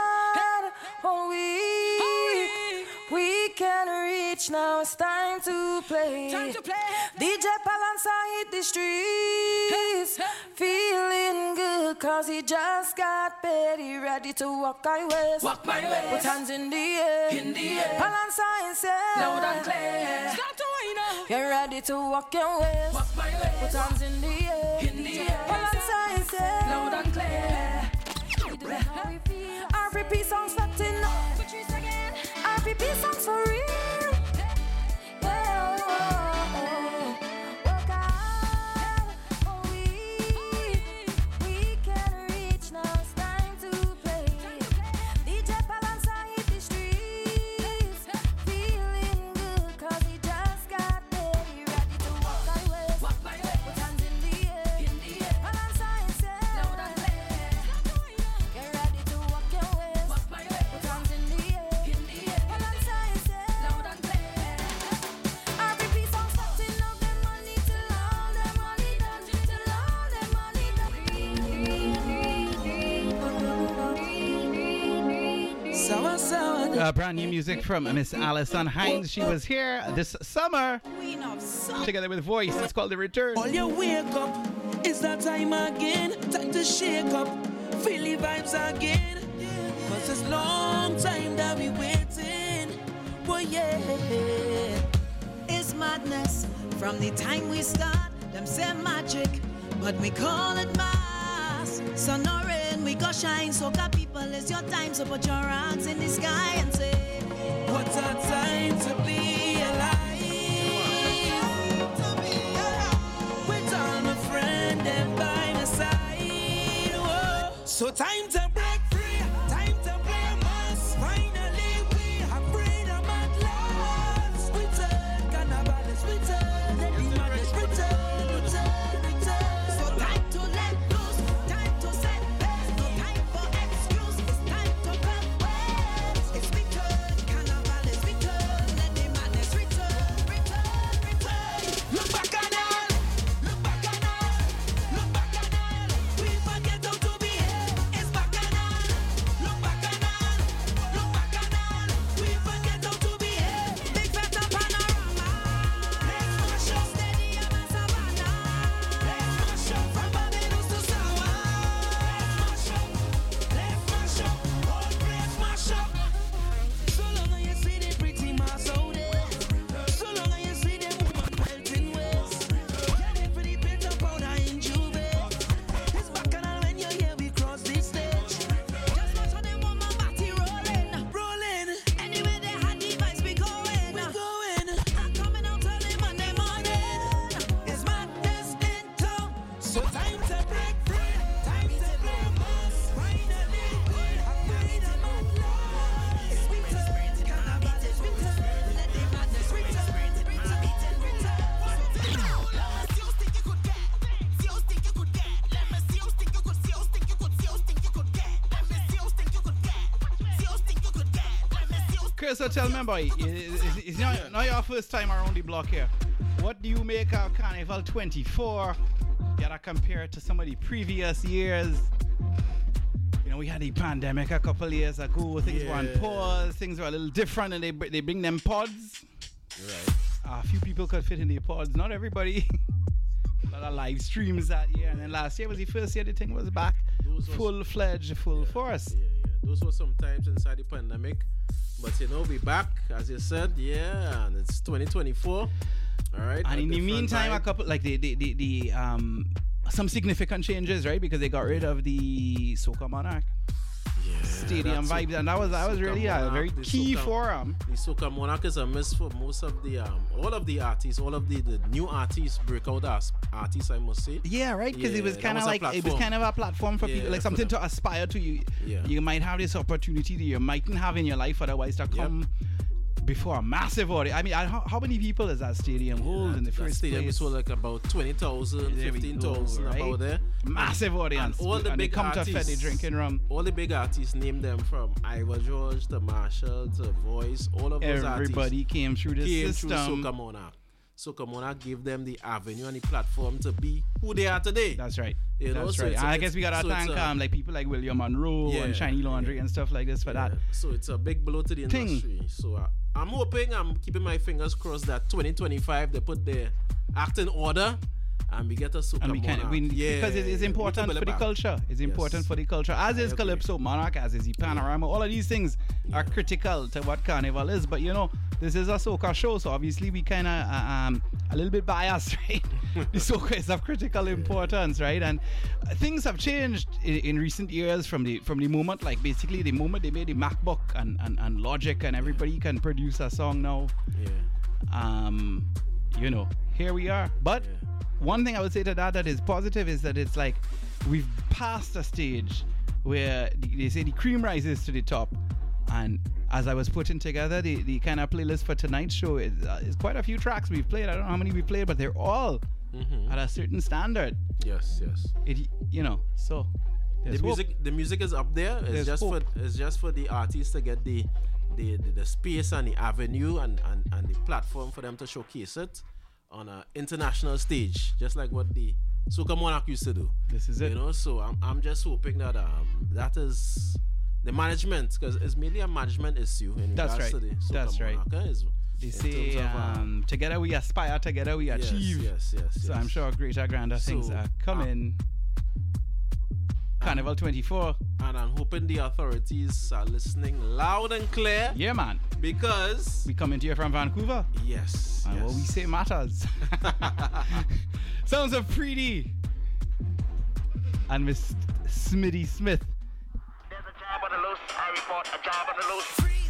now. It's time to play. Time to play. DJ Balancer hit the streets, feeling good cause he just got paid. He ready to walk my ways. Walk my ways. Put hands in the air. In the air. Balancer himself. Loud and clear. Start to wind up. Get ready to walk your ways. Walk my ways. Put hands in the air. In the air. Balancer himself. Loud and clear. We do it how. RPP songs starting up. Patrice again. RPP songs for real. Brand new music from Miss Alison Hinds. She was here this summer together with Voice. It's called The Return. All you wake up, it's that time again. Time to shake up, feel the vibes again. Cause it's long time that we waiting. Boy, yeah. It's madness from the time we start. Them say magic, but we call it mass. Sun or rain, we go shine. So, got people, it's your time. So, put your hands in the sky and say, What a time to be alive. With all my friend them by my side. Whoa. So time to so tell me, boy, it's, it's not, not your first time around the block here. What do you make of Carnival 24? You gotta compare it to some of the previous years. You know, we had the pandemic a couple years ago. Things were on Yeah. pause. Things were a little different, and they they bring them pods. Right. A few people could fit in the pods. Not everybody. a lot of live streams that year, and then last year was the first year the thing was back, full fledged, full force. Yeah, yeah. Those were some times inside the pandemic. But you know, we back, as you said, yeah, and it's 2024. All right. And in the meantime, a couple like the the, the, the um some significant changes, right? Because they got rid of the Soca Monarch stadium vibes, and that was that was really a very key Soca- for them. The Soca Monarch is a miss for most of the um all of the artists, all of the, the new artists, breakout as artists, I must say. Yeah, right. Because it was kind of like it was kind of a platform for Yeah, people, like something to aspire to. You Yeah. you might have this opportunity that you mightn't have in your life otherwise to come before a massive audience. I mean, I, how, how many people does that stadium hold in the first stadium place? is like about 20,000, There we go, 15,000 right? about there. Massive audience. And all the And they big come to artists. Fetty drinking rum. All the big artists, name them from Iwer George to Marshall to Voice, all of those Everybody artists came through the came system. through Soca Monarch. Soca Monarch gave them the avenue and the platform to be who they are today. That's right. You know, That's so right. I guess we gotta so it's thank um, like people like William Monroe and Shiny Laundry and stuff like this for that. So it's a big blow to the Thing. industry. So I, I'm hoping, I'm keeping my fingers crossed that 2025 they put their act in order and we get a Soca And we can, we, yeah, because it is we important for the back. culture. It's important for the culture. As is Calypso, Monarch, as is the Panorama. All of these things are critical to what Carnival is. But you know, this is a soca show, so obviously we kind of uh, um a little bit biased, right? the soca is of critical importance, right? And uh, things have changed in, in recent years from the from the moment, like basically the moment they made the MacBook and and, and Logic, and everybody can produce a song now. Yeah. Um, you know, here we are. But one thing I would say to that that is positive is that it's like we've passed a stage where they say the cream rises to the top. And as I was putting together the, the kind of playlist for tonight's show, is uh, is quite a few tracks we've played. I don't know how many we played, but they're all Mhm. at a certain standard. Yes, yes. It, you know, so The there's hope. music, the music is up there. It's There's just hope. for it's just for the artists to get the the, the, the space and the avenue and, and, and the platform for them to showcase it on an international stage, just like what the Soca Monarch used to do. This is it. You know, so I'm, I'm just hoping that um that is the management because it's mainly a management issue in That's right. to the That's right. Monarch, eh, is They say, of, uh, um, together we aspire, together we Yes, achieve. yes, yes, yes. So I'm sure greater, grander things are coming. Carnival 24. and I'm hoping the authorities are listening loud and clear. Yeah, man. Because we coming to you from Vancouver. Yes. And what we say matters. Sounds of Preety and Miss Smitty Smith. Freeze, don't move.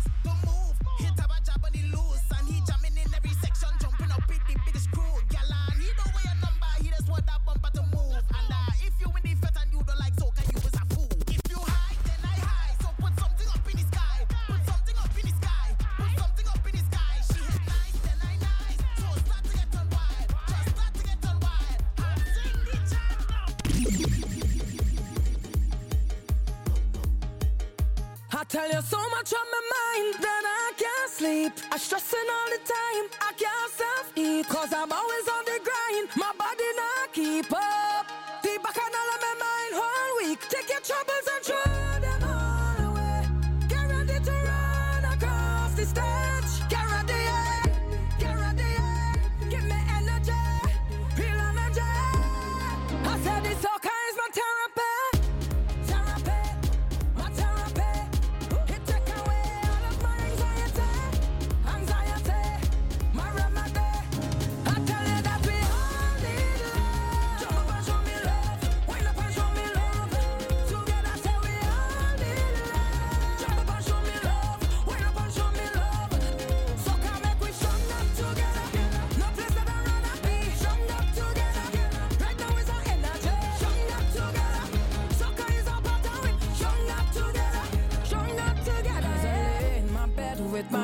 Tell you so much on my mind that I can't sleep. I'm stressing all the time, I can't self eat. Cause I'm always on the grind, my body not keep up. The back and all of my mind whole week. Take your troubles and throw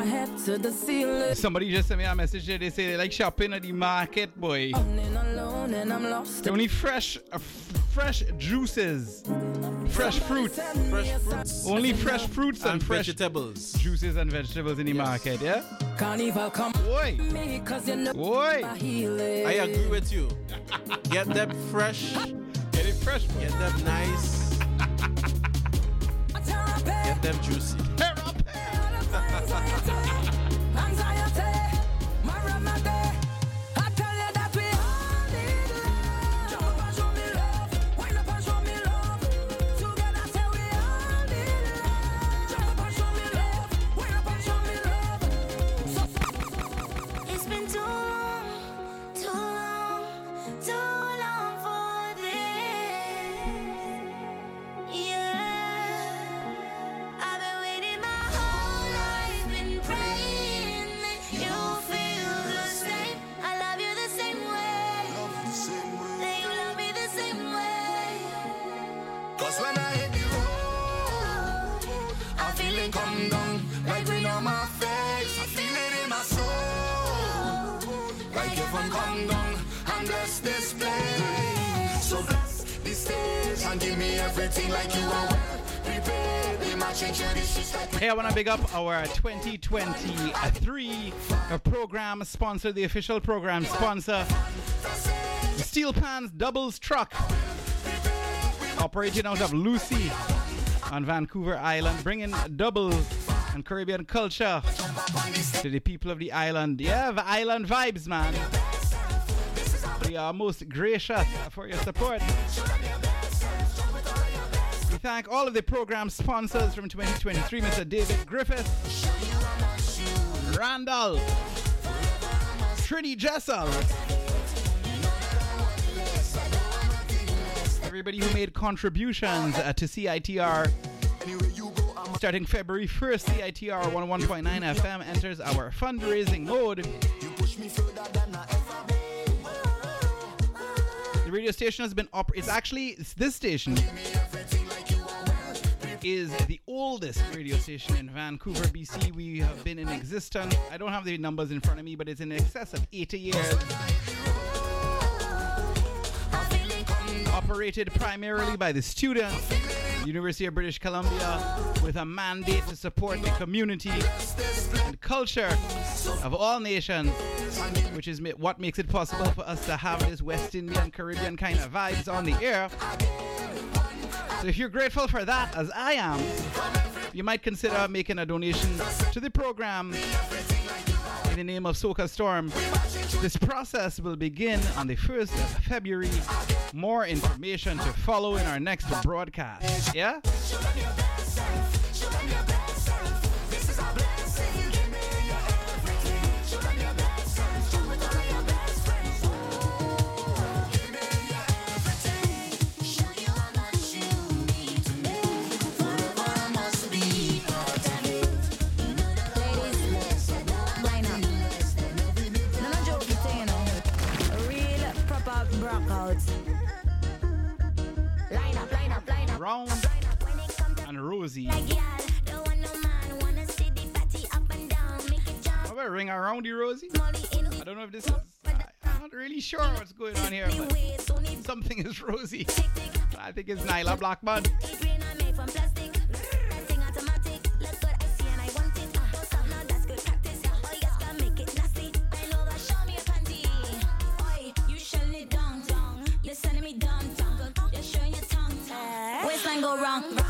head to the ceiling. Somebody just sent me a message there. They say they like shopping at the market, boy. Alone and I'm lost. They only fresh, uh, f- fresh juices, fresh fruits, fresh fruits, only fresh fruits and, And fresh vegetables. juices and vegetables in the market. Yeah. Carnival come Oi. me cause you know Oi. my healing. I agree with you. Get them fresh. Get it fresh. Get them nice. Get them juicy. 哈哈哈哈。Want to big up our 2023 uh, program sponsor, the official program sponsor, Steel Pans Doubles Truck, operating out of Lucy on Vancouver Island, bringing double and Caribbean culture to the people of the island. Yeah, the island vibes, man. We are most gracious for your support. Thank all of the program sponsors from 2023, Mr. David Griffith, Randall, Trinity Jessel, everybody who made contributions uh, to CITR. Starting February 1st, CITR 101.9 FM enters our fundraising mode. The radio station has been op- it's actually it's this station is the oldest radio station in Vancouver, BC. We have been in existence. I don't have the numbers in front of me, but it's in excess of 80 years. Operated primarily by the students, University of British Columbia, with a mandate to support the community and culture of all nations, which is what makes it possible for us to have this West Indian Caribbean kind of vibes on the air. So if you're grateful for that, as I am, you might consider making a donation to the program in the name of Soca Storm. This process will begin on the 1st of February. More information to follow in our next broadcast. Yeah? Make it jump. How about ring around you, Rosie? I don't know if this is. I'm not really sure what's going on here, but something is Rosie. I think it's Nailah Blackman. Go wrong.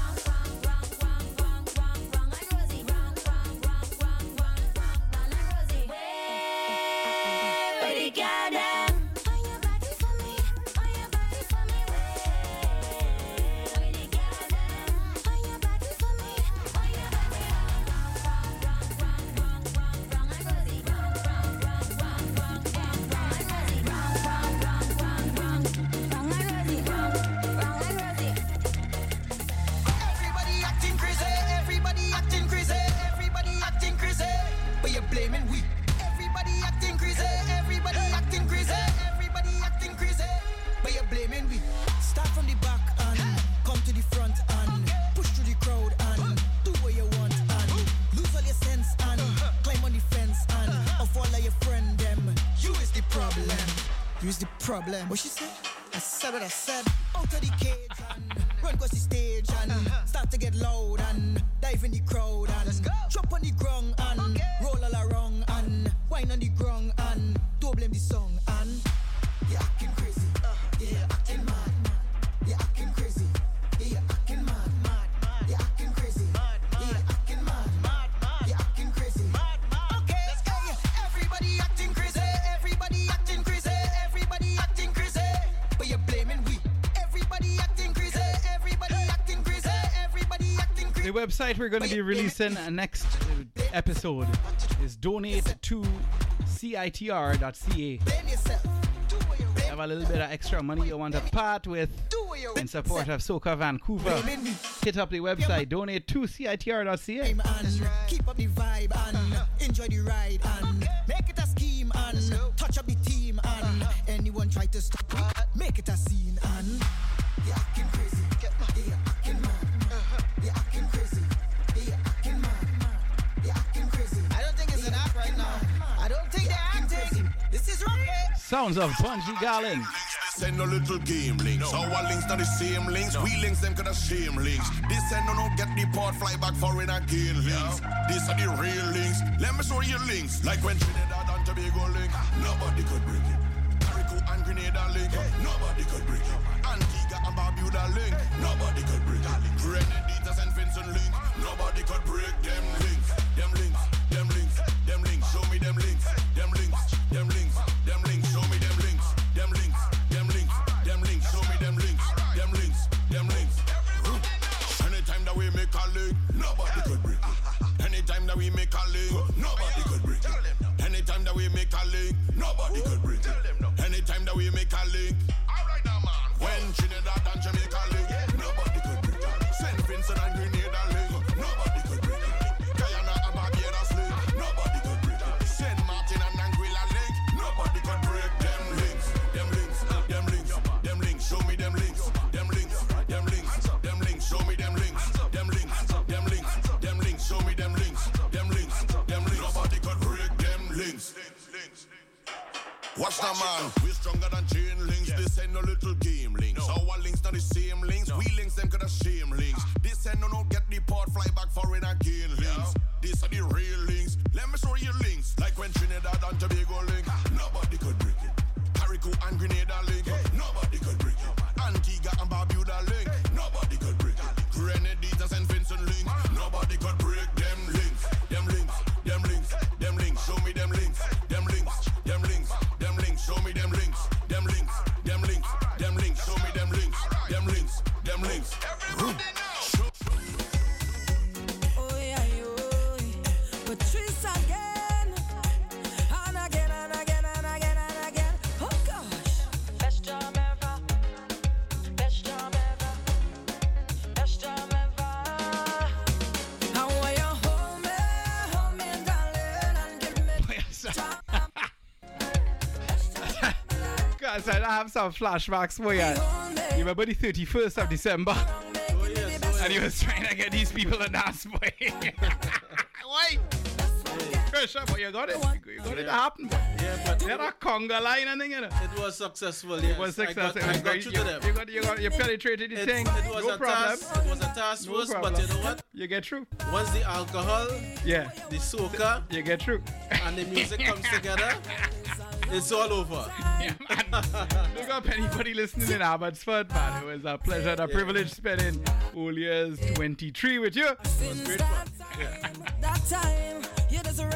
Problem. What she said? I said what I said. Out of the cage and run across the stage and start to get loud and dive in the crowd and drop on the ground and roll all around and whine on the ground and don't blame the song website we're going to be releasing next uh, episode is donate to citr.ca. Have a little bit of extra money you want to part with in support of Soca Vancouver. Hit up the website, donate to citr.ca. keep up the vibe and uh-huh. enjoy the ride and uh-huh. make it a scheme and touch up the team and uh-huh. anyone try to stop it, make it a scene and you're acting crazy. Yeah, Sounds of Bunji Garlin. Send no little game links. Our links not the same links. We links them could shame links. This send no no get the port fly back foreign again links. These are the real links. Let me show you links. Like when Trinidad and Tobago link. Nobody could break it. Carriacou and Grenada link. Nobody could break it. Antigua and Barbuda link. Nobody could break it. Grenadines and Vincent link. Ah. Nobody could break them links. Them links. Them links. Nobody could break Watch that man, we stronger than chain links. This ain't no little game links. Our links not the same links. We links them could shame links. Ah. This ain't no no get the port fly back foreign again links. This are the real I have some flashbacks for you. You remember the 31st of December? Oh, and he was trying to get these people to dance for you. Why? Pressure, but you got it. You got it to happen. Yeah, but They're a conga line and thing, you know. it was successful. Yes. It was I successful. got, I got was through great. to them. You got, you got, you penetrated the It, thing. it was no a problem. task. It was a task No force, but you know what? You get through. Once the alcohol, Yeah. the soca, You get through. and the music comes together, it's all over. yeah, man. Look up anybody listening in Abbotsford, man. It was a pleasure and a privilege spending all years 23 with you. that time. Yeah, there's a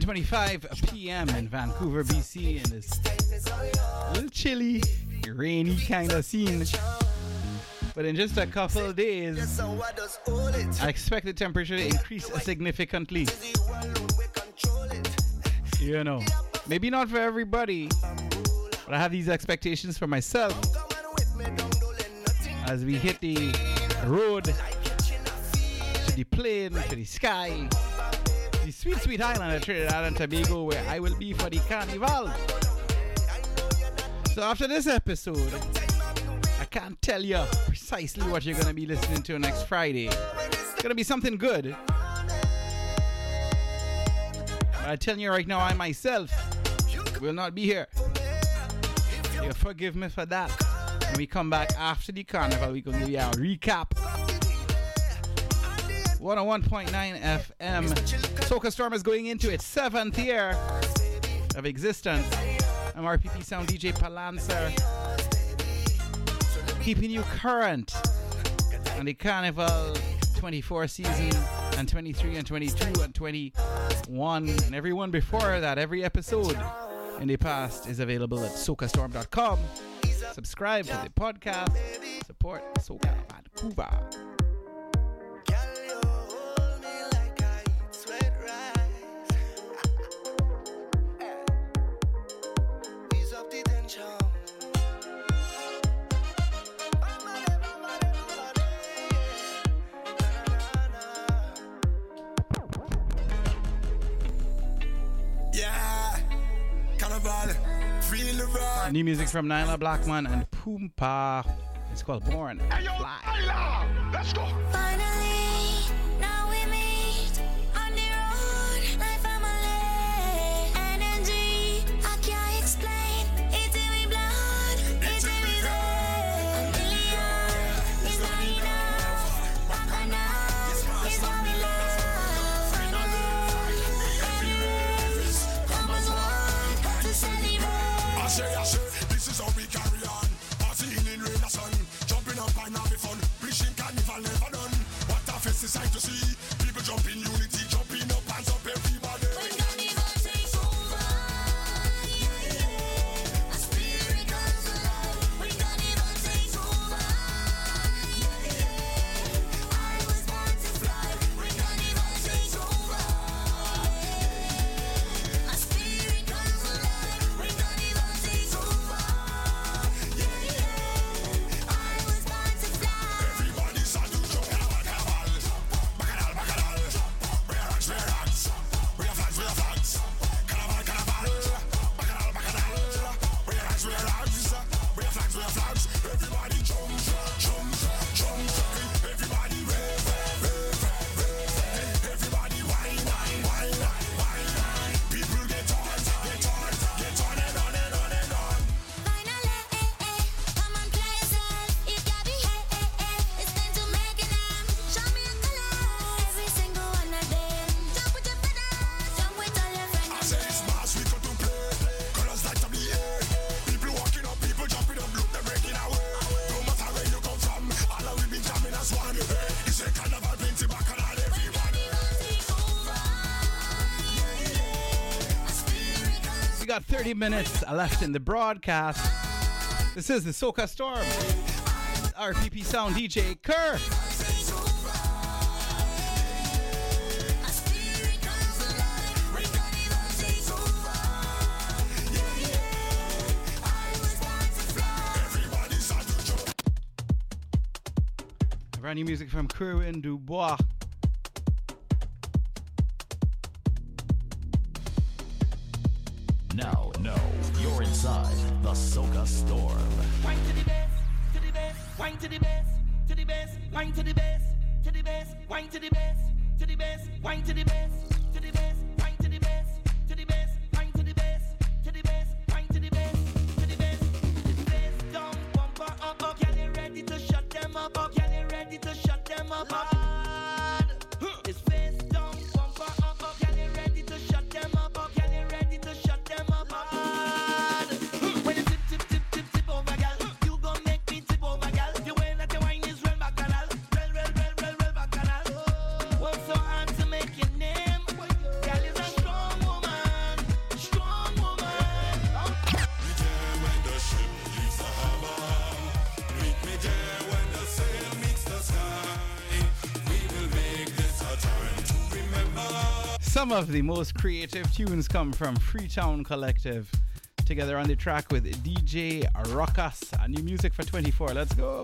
10:25 p.m. in Vancouver, BC, and it's a little chilly. rainy kind of scene. But in just a couple of days, I expect the temperature to increase significantly. You know, maybe not for everybody, but I have these expectations for myself as we hit the road to the plane, to the sky, the sweet, sweet island of Trinidad and Tobago, where I will be for the carnival. So after this episode, I can't tell you precisely what you're gonna be listening to next Friday. It's gonna be something good. But I'm telling you right now, I myself will not be here. You forgive me for that. When we come back after the carnival, we can give you a recap. 101.9 FM. Soca Storm is going into its seventh year of existence. I'm RPP Sound DJ Balancer, keeping you current on the Carnival 24 season and 23 and 22 and 21 and everyone before that. Every episode in the past is available at socastorm.com. Subscribe to the podcast. Support Soca Vancouver. Carnival, feel the vibe. New music from Nailah Blackman and Poompa. It's called Born. Fly. Let's go. Finally, 20 minutes left in the broadcast. This is the Soca Storm. RPP Sound DJ Kerr. Brand new music from Kerwin Du Bois. Some of the most creative tunes come from Freetown Collective, together on the track with DJ Rockas. A new music for 24. Let's go.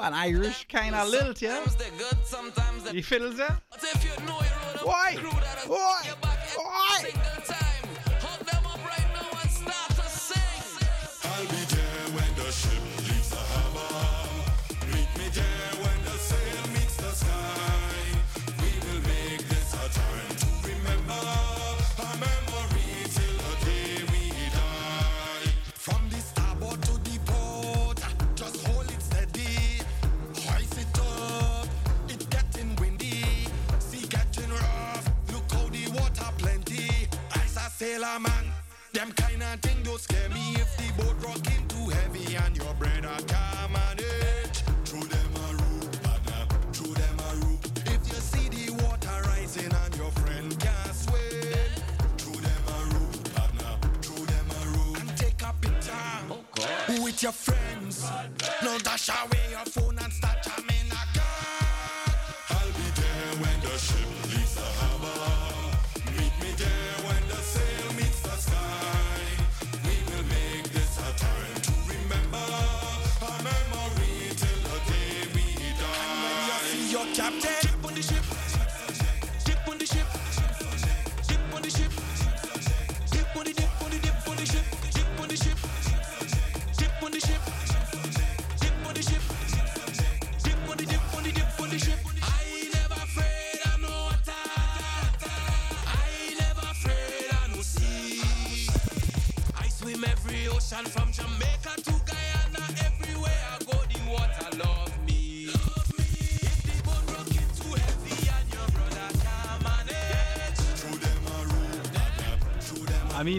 an Irish kind of lilt, yeah? Sometimes they're good, sometimes they're... He fiddles, yeah? Why? sailor man. Them kind of thing don't scare me if the boat rock him too heavy and your brother come and hey.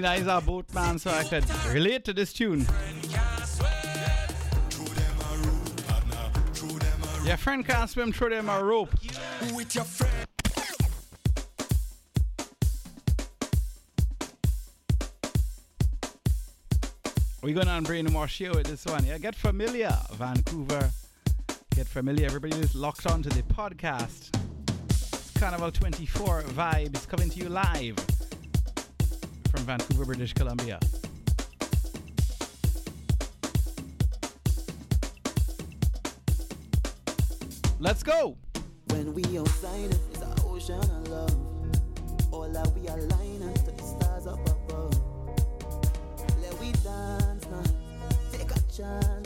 Ebenezer Boatman so I could relate to this tune. Your friend can't swim through them a rope. With your friend. We're going on brainwash here with this one. Yeah, get familiar, Vancouver. Get familiar. Everybody is locked on to the podcast. It's Carnival 24 vibes coming to you live from Vancouver, British Columbia. Let's go! When we outside it is an ocean of love. All that we align the stars up above. Let we dance now, take a chance.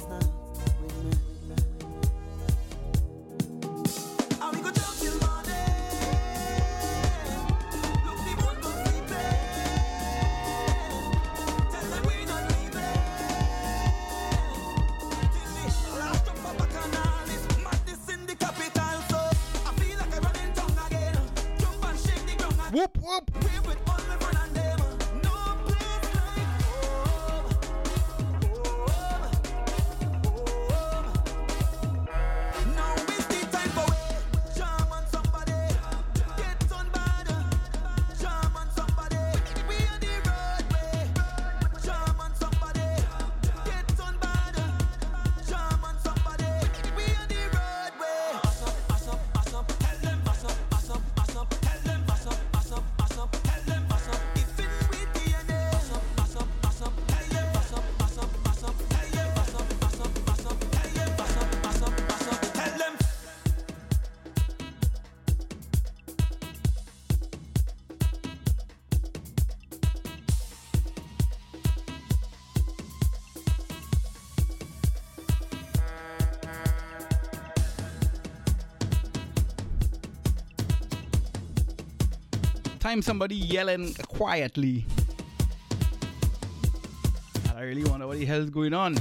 time somebody yelling quietly. I really wonder what the hell's going on.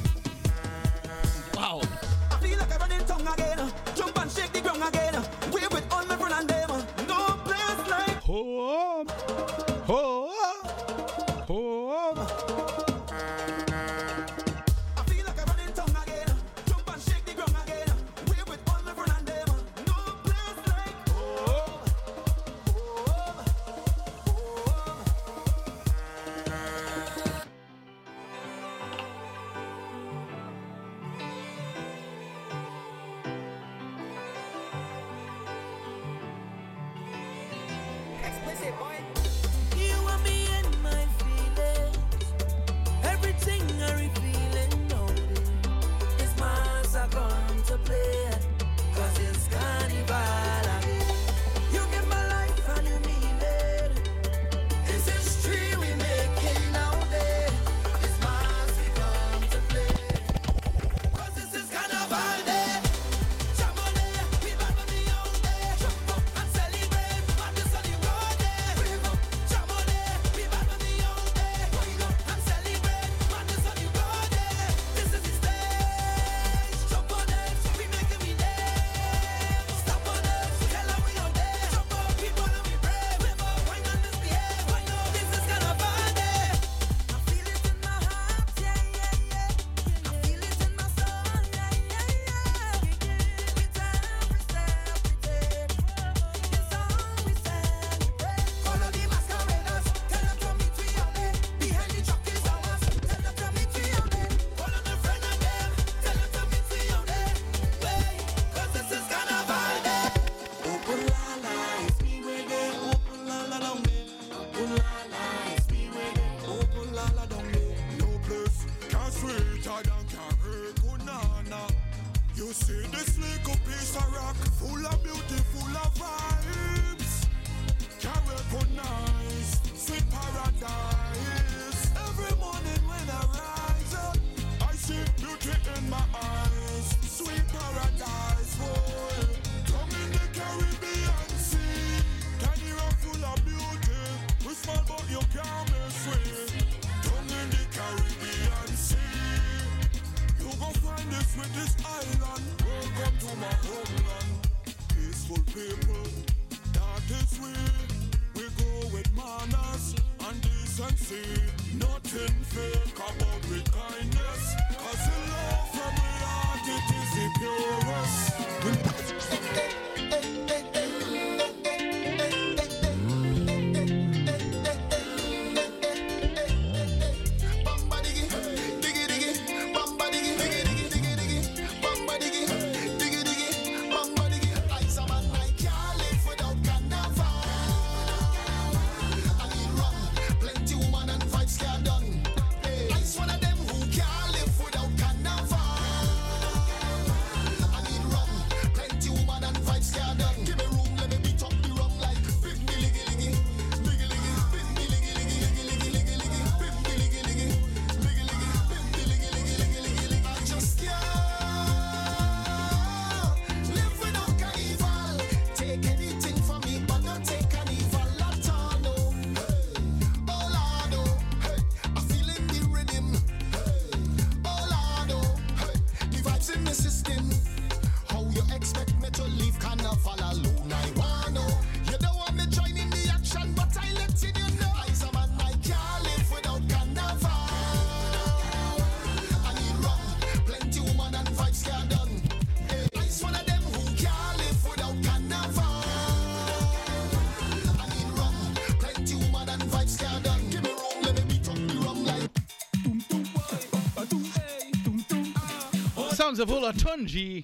Jones of Olatunji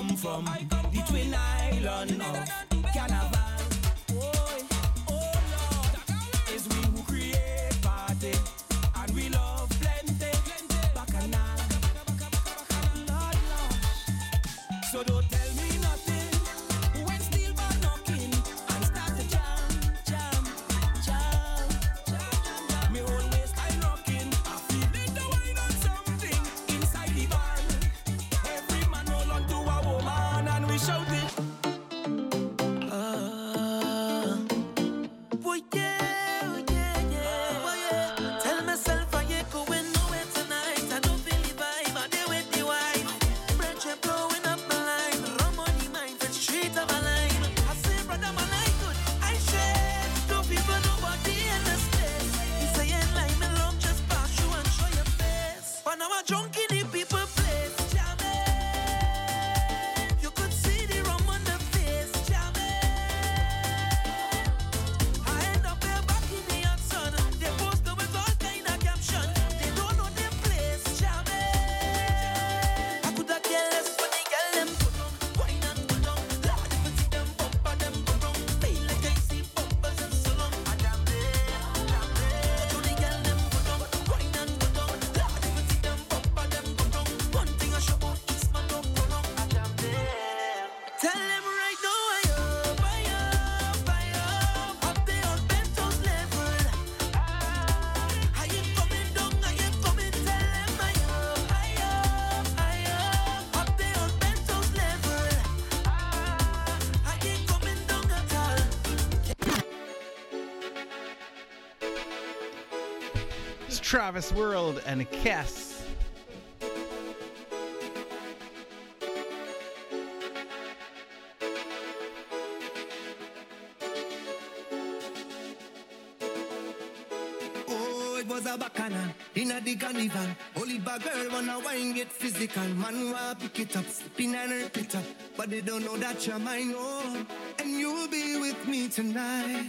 come from. The Twin Island of Travis World and Kiss. Oh, a the carnival. Oliver girl wanna wine get physical. Man wanna pick it up, spin and repeat up. But they don't know that you're mine, oh. And you'll be with me tonight.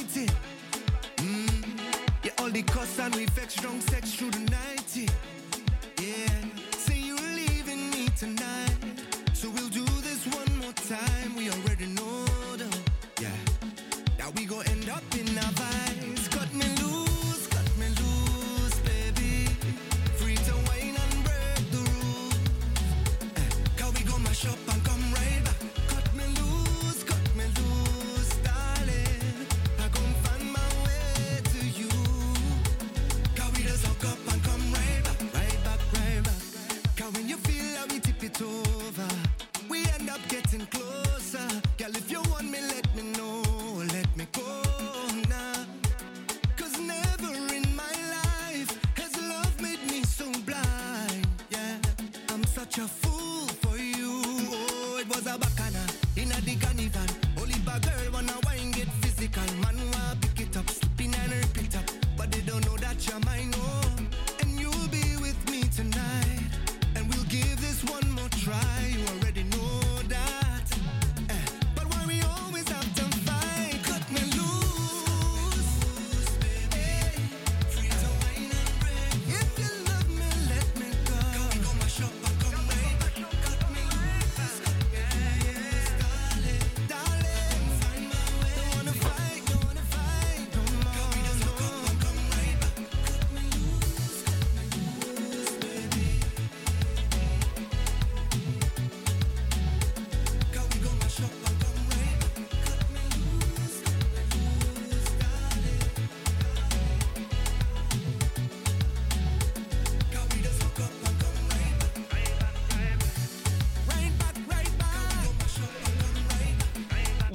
the cuss and we vex strong sex through the night. Yeah, say you're leaving me tonight. happy too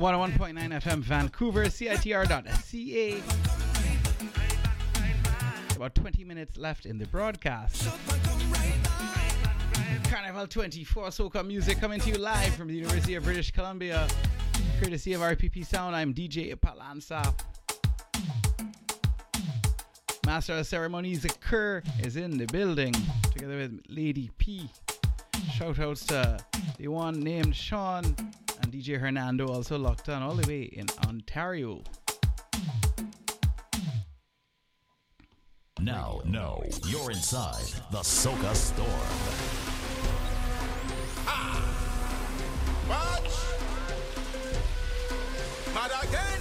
101.9 FM Vancouver, CITR.ca. About 20 minutes left in the broadcast. Carnival 24 Soca Music coming to you live from the University of British Columbia. Courtesy of RPP Sound, I'm DJ Palanza. Master of Ceremonies Kerr is in the building together with Lady P. Shout outs to the one named Sean and DJ Hernando also locked on all the way in Ontario. Now, no, you're inside the Soca Storm. Watch. Mad again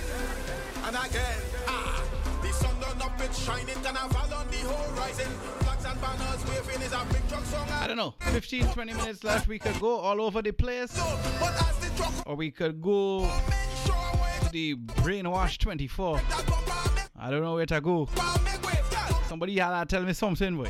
and again. Ah, the sun done up, it's shining, carnival on the horizon. Flags and banners waving is a big truck song. I don't know, 15 20 minutes left. We could go all over the place, or we could go to the Brainwash 24. I don't know where to go. Somebody yalla tell me something, boy.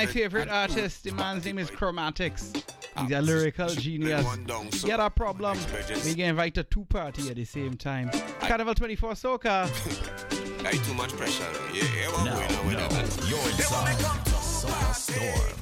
My favorite artist. the man's name is Chromatics. He's a lyrical genius. Get a problem. We get invited to party at the same time. Carnival 24 Soca. Hey, too much pressure. Yeah, yeah, what Now, going on with no, you're inside the Soca Storm.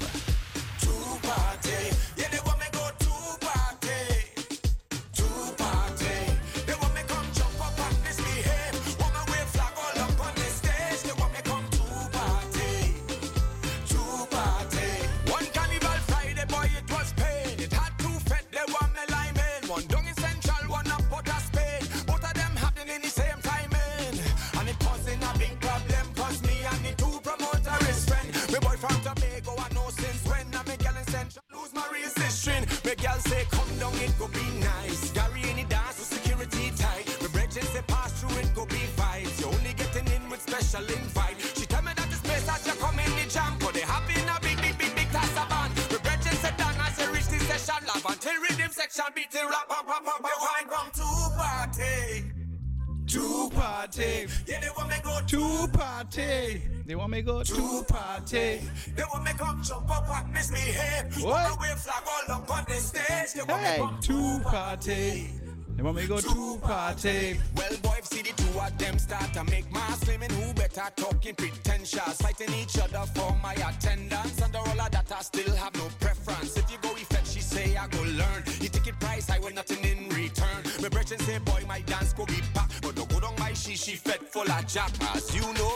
Party. They want me go to party. They want me come jump up and misbehave. What? Wanna wave flag all up on the stage. They want me Hey, come to party. They want me go to party. Well, boy, if see the two of them start to make mass claiming who better talking pretentious, fighting each other for my attendance. Under all of that, I still have no preference. If you go effect, she say I go learn. The ticket price, I want nothing in return. My brethren say, boy, my dance go be packed, but don't go down my she she fed full of jack. As you know,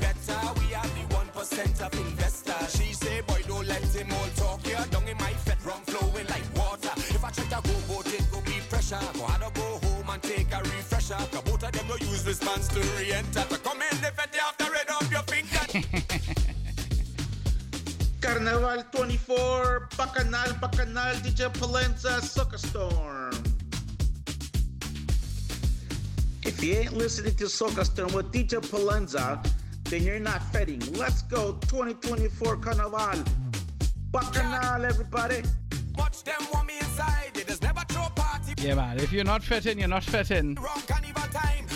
better. We are the one percent of. She say, boy, don't let him all talk here. Down in my fed rum flowing like water. If I try to go boat, it go be pressure. Go to go home and take a refresher. Of them no use to re-enter. To come in, red your finger. Carnaval 24, Bacchanal, Bacchanal, DJ Palenza, Soca Storm. If you ain't listening to Soca Storm with DJ Palenza, then you're not feting. Let's go 2024 Carnaval. Bacchanal, everybody. Watch them want me inside. They just never throw party. Yeah, man. If you're not fitting, you're not fitting. Wrong carnival time.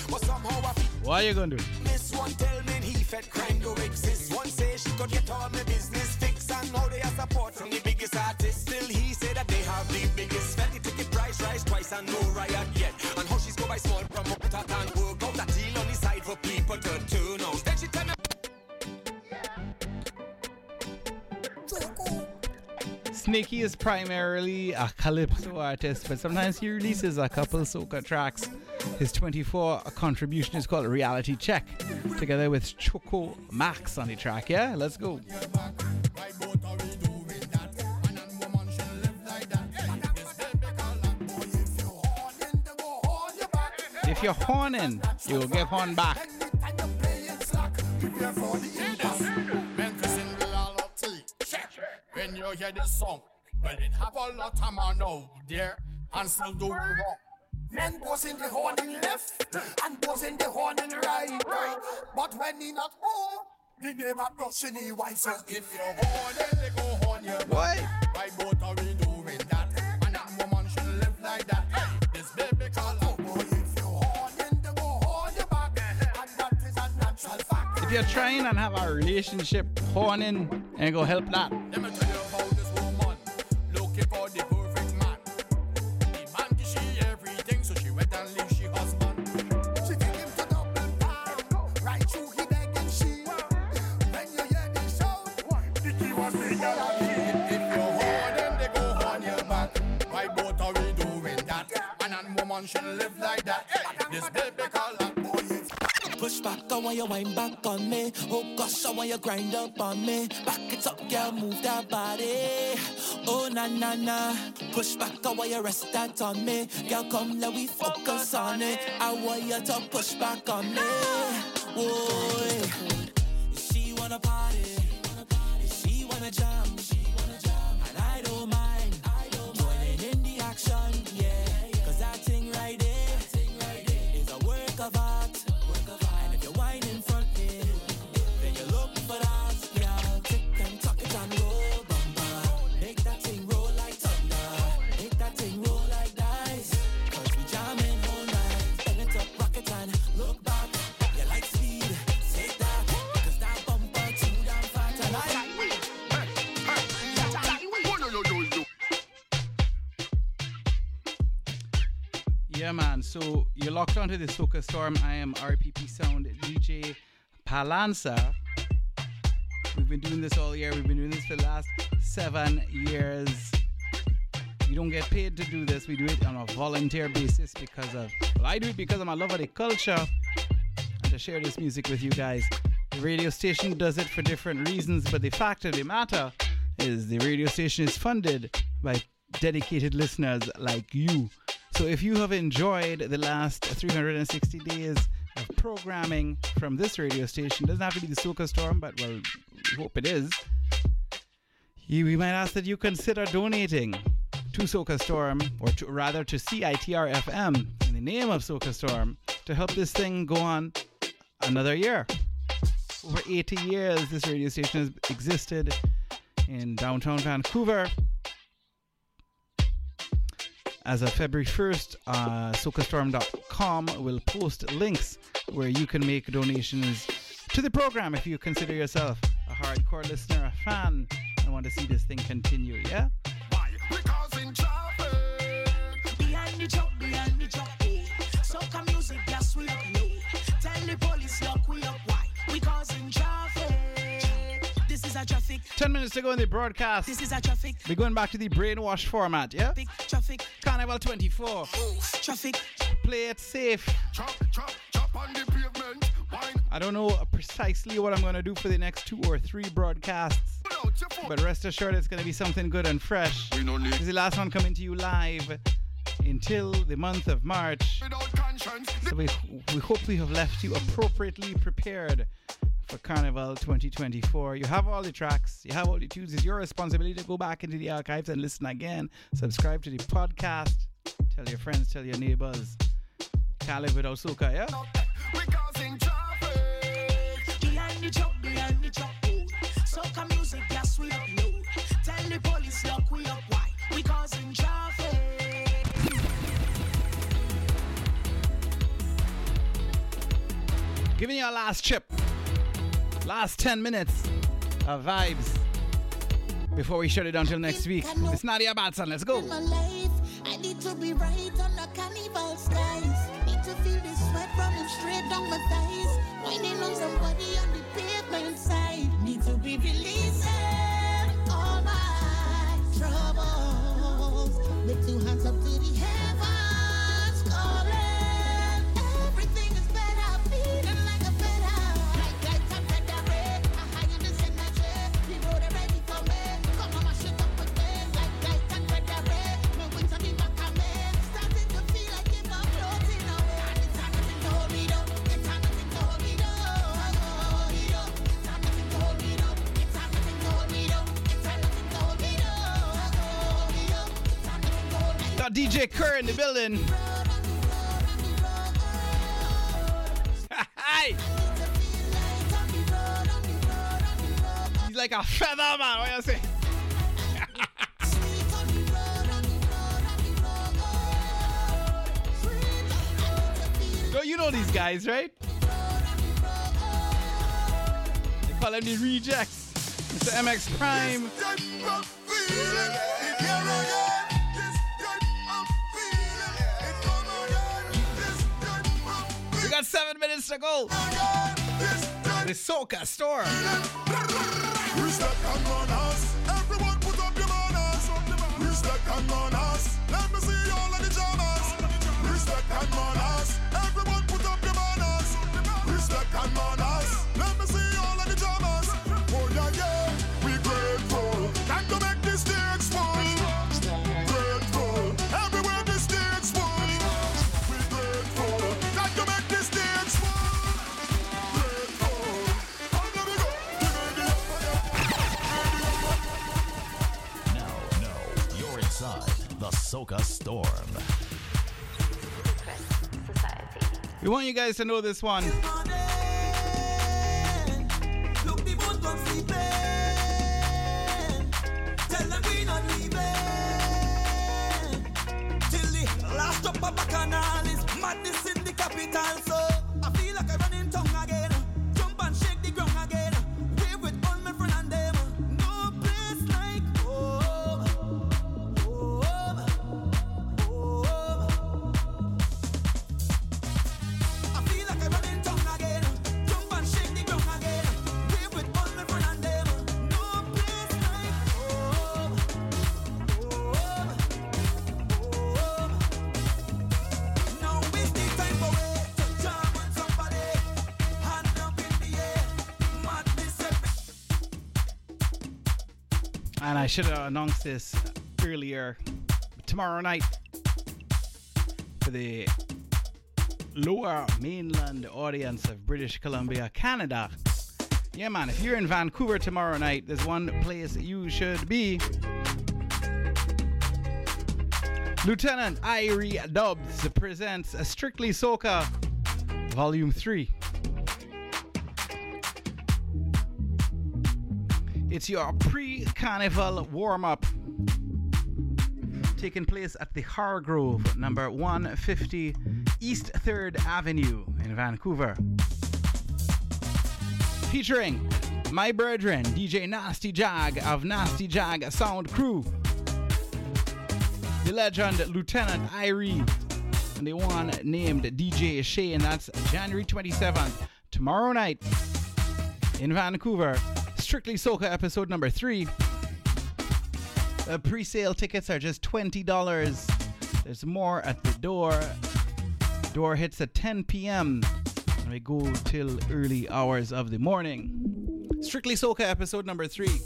What are you gonna do? This one tell me he fed crime do exist. One say she could get all my business fixed and now they are support from the biggest artist. Still he say that they have the biggest. Felt the ticket price rise twice and no riot Snakey is primarily a calypso artist, but sometimes he releases a couple soca tracks. His 24 contribution is called Reality Check, together with Choco Max on the track. Yeah, let's go. If you're horning, you'll get horn back. When you hear this song, well, it have a lot of man out there and still do wrong. Men goes in the horn in left and goes in the horn in right. But when he not home, the neighbor brush in the wife. So if you're horning, they go horn your What? Why both are we you're trying and have a relationship, horning ain't gonna help that. Let me tell you about this woman looking for the perfect man. The man everything, so she went and leave she husband. She him to right through he she. When you hear the the key was the and. If you horn them, they go horn your. Why both are we doing that? Man and woman should live like that. Hey, this baby Push back, I want you wind back on me. Oh gosh, I want you grind up on me. Back it up, girl, move that body. Oh na na na. Push back, I want you rest that on me. Girl, come let we focus on it. I want you to push back on me. Boy, she wanna party. She wanna jam. So you're locked onto the Soca Storm. I am RPP Sound DJ Palanza. We've been doing this all year. We've been doing this for the last seven years. We don't get paid to do this. We do it on a volunteer basis because of, well, I do it because of my love of the culture and to share this music with you guys. The radio station does it for different reasons, but the fact of the matter is the radio station is funded by dedicated listeners like you. So if you have enjoyed the last 360 days of programming from this radio station, doesn't have to be the Soca Storm, but well, we hope it is. You, we might ask that you consider donating to Soca Storm, or to, rather to CITR FM in the name of Soca Storm, to help this thing go on another year. Over 80 years, this radio station has existed in downtown Vancouver. As of February 1st, uh, socastorm.com will post links where you can make donations to the program if you consider yourself a hardcore listener, a fan, and want to see this thing continue. Yeah? Behind the joke, behind the joke, eh. A traffic. 10 minutes to go in the broadcast. This is a traffic. We're going back to the brainwash format, yeah? Traffic. Carnival 24. Traffic. Play it safe. I don't know precisely what I'm going to do for the next two or three broadcasts, but rest assured it's going to be something good and fresh. This is the last one coming to you live until the month of March. So we, we hope we have left you appropriately prepared for Carnival 2024. You have all the tracks, you have all the tunes. It's your responsibility to go back into the archives and listen again. Subscribe to the podcast. Tell your friends, tell your neighbors. Can't live without soca, yeah? Behind the joke, behind the joke, oh. Soca music, yes, we up low. Tell the police, lock we up wide. We causing traffic. our last chip. Last 10 minutes of vibes before we shut it down till next week. It's Nadia Batson. Let's go. I need to be right on the carnival skies. Need to feel the sweat running straight down my thighs. Winding on somebody on the pavement side. Need to be releasing all my troubles. Lift two hands up DJ Kerr in the building. He's like a feather, man. What you say? Yo, you know these guys, right? They call them the rejects. Mr. MX Prime. Seven minutes to go. The Soca store. Respect and manners. Everyone put up your manners. Respect and manners. Let me see all of the jammers. Respect and manners. Everyone put up your manners. Respect and manners. Let Soca Storm. We want you guys to know this one. Should have announced this earlier. Tomorrow night for the lower mainland audience of British Columbia, Canada. Yeah, man, if you're in Vancouver tomorrow night, there's one place you should be. Lieutenant Irie Dubs presents a Strictly Soca Volume 3. It's your pre carnival warm up taking place at the Hargrove, number 150 East 3rd Avenue in Vancouver. Featuring my brethren, DJ Nasty Jag of Nasty Jag Sound Crew, the legend Lieutenant Irie, and the one named DJ Shane. That's January 27th, tomorrow night in Vancouver. Strictly Soca episode number three. Uh, pre-sale tickets are just $20. There's more at the door. Door hits at 10 p.m. and we go till early hours of the morning. Strictly Soca episode number three.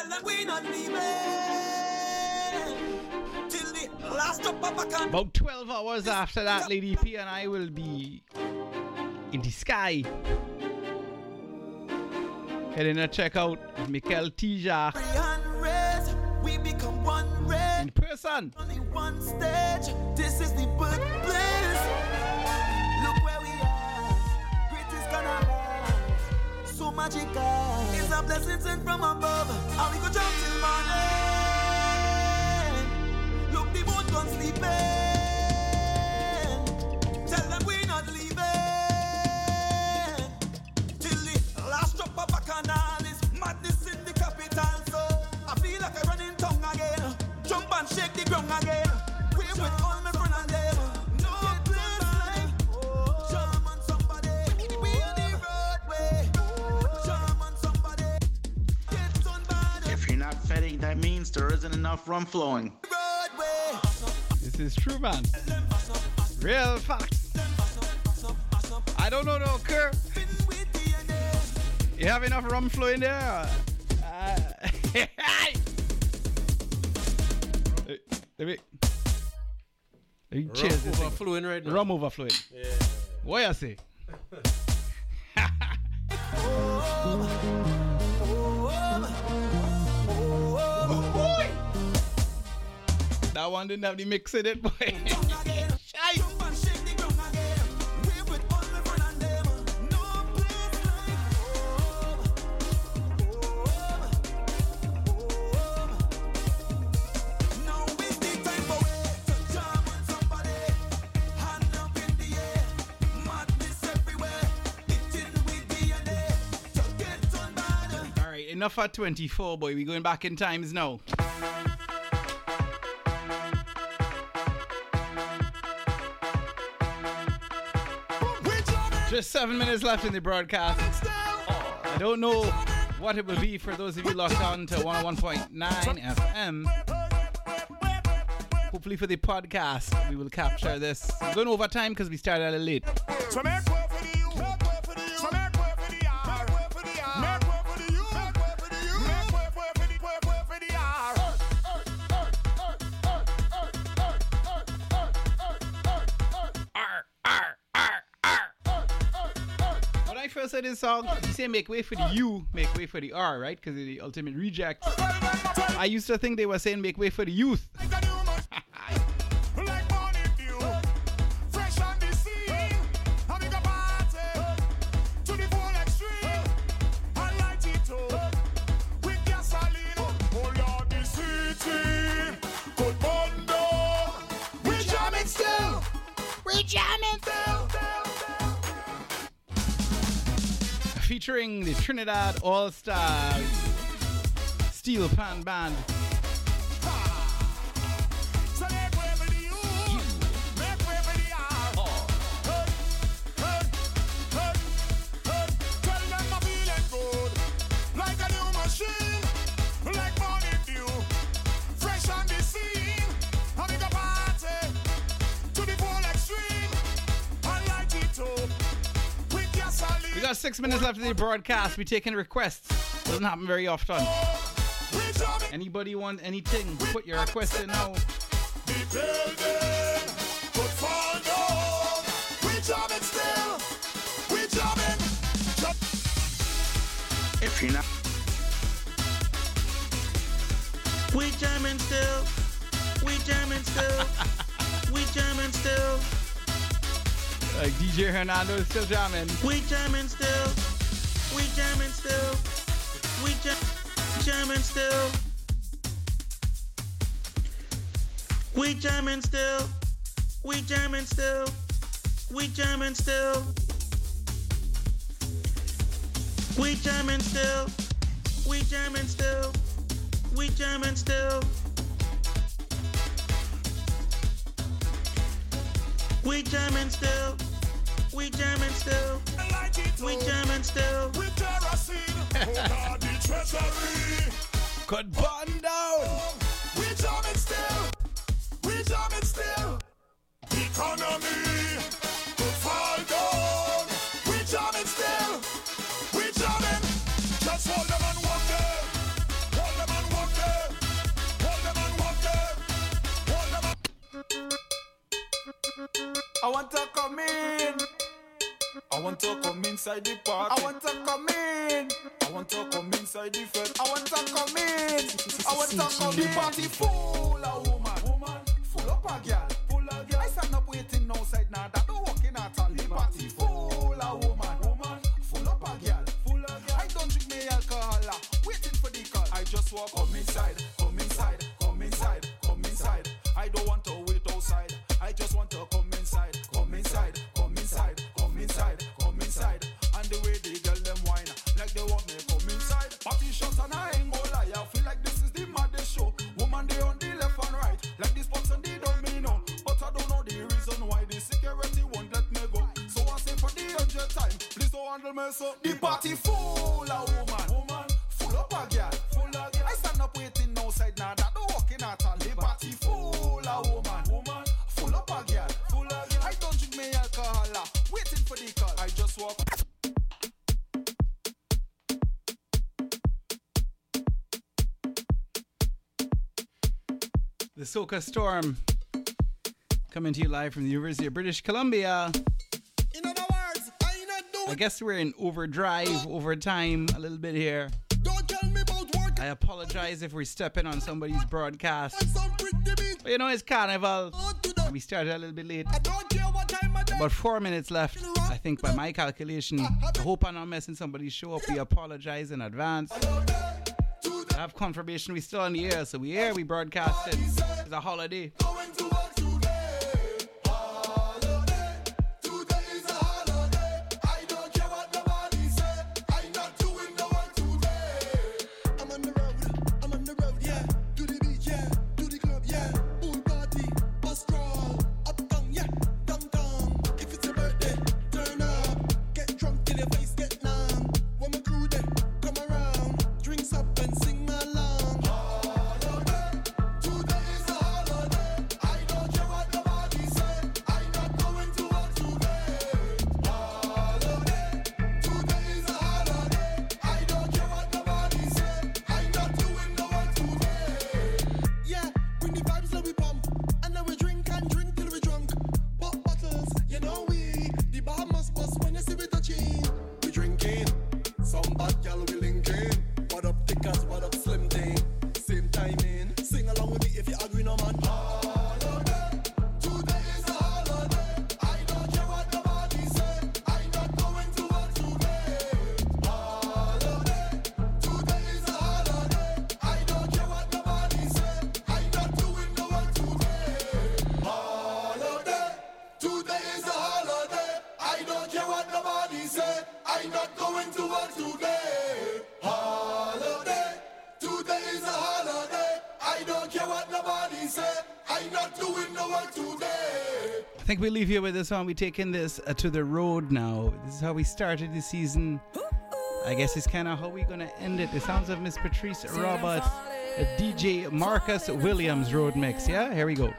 Tell them we not leaving. Till the last drop of a can. About 12 hours after that, Lady P and I will be in the sky. Heading to check out Mical Teja. Hand raise. We become one race. In person. Only one stage. This is the birthplace. Look where we are. So magical. It's a blessing sent from above. And we go jump till morning. Look, the boat gone sleeping. Tell them we not leaving. Till the last drop of bacchanal is madness in the capital. So I feel like I run in tongue again. Jump and shake the ground again. Means there isn't enough rum flowing. roadway. This is true, man. Real facts. I don't know though, Kerr. You have enough rum flow in there? Uh, hey, let me. Let me Rum cheers this thing. overflowing right now. Rum overflowing. Yeah. What you say? That one didn't have the mix in it, boy. All right, enough at 24, boy. We going back in times now. Just seven minutes left in the broadcast. I don't know what it will be for those of you locked on to 101.9 FM. Hopefully, for the podcast, we will capture this. We're going over time because we started a little late. This song, you say make way for the U, make way for the R, right? Because the ultimate reject. I used to think they were saying make way for the youth. Trinidad All Stars Steel Pan Band. Six minutes left of the broadcast. We're taking requests. Doesn't happen very often. Anybody want anything? Put your request in now. building could fall down. We jamming still. We jamming. If you're not. We jamming still. We jamming still. we jamming still. Like DJ Hernando is still jamming. We jamming still. We jamming still. We jam jamming still. We jamming still. We jamming still. We jamming still. We jamming still. We jamming still. We jamming still. We jamming still. We jamming still. We jamming still. With kerosene. Oh God, the treasury. Cut button down. We jamming still. We jamming still. Economy I want to come in. I want to come inside the park. I want to come in. I want to come inside the fence. I want to come in. I want to come in. The party full of woman. Woman. Full up a girl. Full of girl. I stand up waiting outside now. That don't walk in at all. The party full of woman. Woman. Full up a girl. Full of girl. I don't drink me alcohol. Waiting for the call. I just walk up. Please don't handle me so. The party full of woman, woman, full up a girl, full of girl. I stand up waiting outside now, that don't walking at all. The party full of woman, woman, full up a girl, full of girl. I don't drink me alcohol, ah, waiting for the call. I just walk. The Soca Storm coming to you live from the University of British Columbia. In other words, I not do I guess we're in overdrive, overtime a little bit here. Don't tell me about work. I apologize if we're stepping on somebody's broadcast. Some pretty beat. But you know, it's carnival. and We started a little bit late. Don't care what time of day. About four minutes left, I think, by my calculation. I hope I'm not messing somebody's show up. We apologize in advance. I have confirmation we're still on the air, so we air, we broadcast it. It's a holiday. We leave you with this one. We're taking this uh, to the road now. This is how we started the season. I guess it's kind of how we're gonna end it. The sounds of Miss Patrice Roberts, DJ Marcus Williams road mix. Yeah, here we go.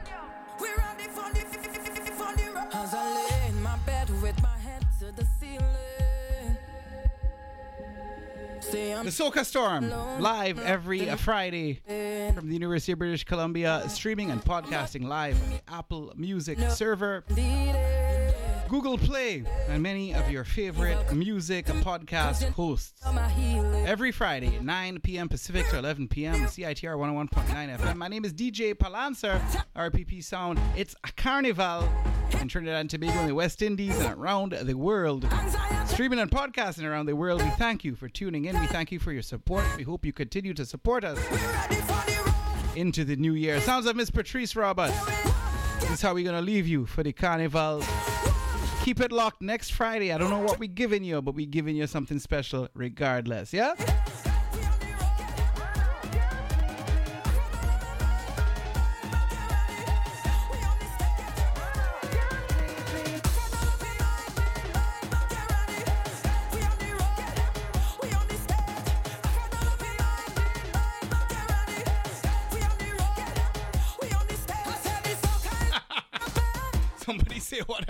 As I lay in my bed with my head to the ceiling. Say I'm The Soca Storm, live every uh, Friday from the University of British Columbia, streaming and podcasting live on the Apple Music server, Google Play, and many of your favorite music and podcast hosts. Every Friday, 9 p.m. Pacific to 11 p.m. CITR 101.9 FM. My name is DJ Balancer, RPP Sound. It's a carnival in Trinidad and Tobago in the West Indies and around the world. Streaming and podcasting around the world. We thank you for tuning in. We thank you for your support. We hope you continue to support us into the new year. Sounds like Miss Patrice Roberts. This is how we're to leave you for the carnival. Keep it locked next Friday. I don't know what we're giving you, but we're giving you something special regardless. Yeah?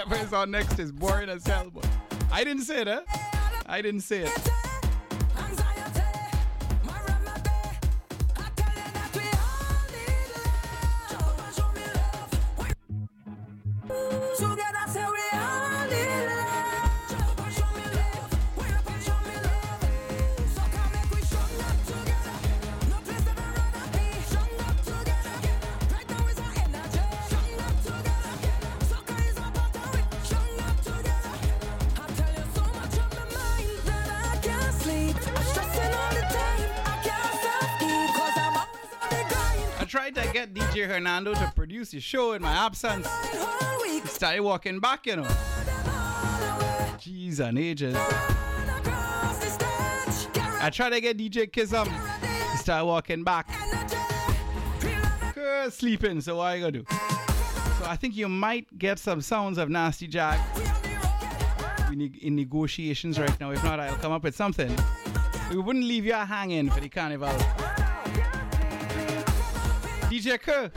Whatever is on next is boring as hell. But I didn't say huh? I didn't say it. To produce the show in my absence. Week Started walking back, you know. Jeez and ages. I tried to get DJ Kissum. He started walking back. Good sleeping, so what are you gonna do? So I think you might get some sounds of Nasty Jack in negotiations right now. If not, I'll come up with something. We wouldn't leave you hanging for the carnival. DJ Kerr,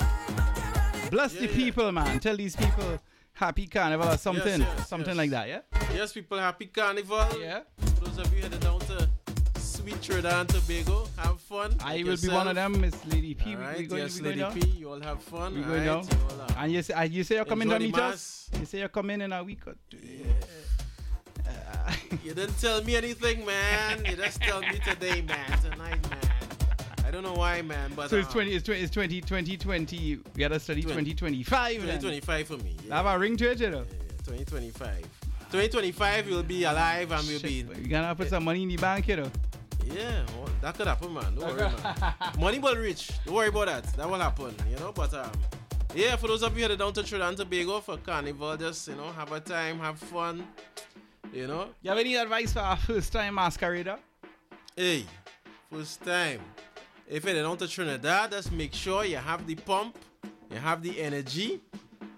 bless the people, man. Tell these people happy carnival or something, yes, something yes. like that, yeah? Yes, people, happy carnival. Yeah. For those of you headed down to sweet Trinidad and Tobago, have fun. I will be one of them, Miss Lady P. All We- right, we going, yes, we Lady down? P, you all have fun. We going right? down? You And you say, uh, you say you're coming to meet us? You say you're coming in a week or two? You didn't tell me anything, man. You just tell me today, man. Tonight, man. I don't know why, man, but So it's um, 20, it's 20, it's 20, 2020. We gotta study 2025. then. 2025 for me. Yeah. Have a ring to it, you know. 2025. 2025, we'll be alive and we'll be. You're gonna put some money in the bank, you know. Yeah, well, that could happen, man. Don't worry, man. Money will reach. Don't worry about that. That will happen, you know. But um, yeah, for those of you headed down to Trinidad and Tobago for Carnival, just you know, have a time, have fun. You know. You have any advice for a first time masquerader? Hey, first time. If you're down to Trinidad, just make sure you have the pump, you have the energy.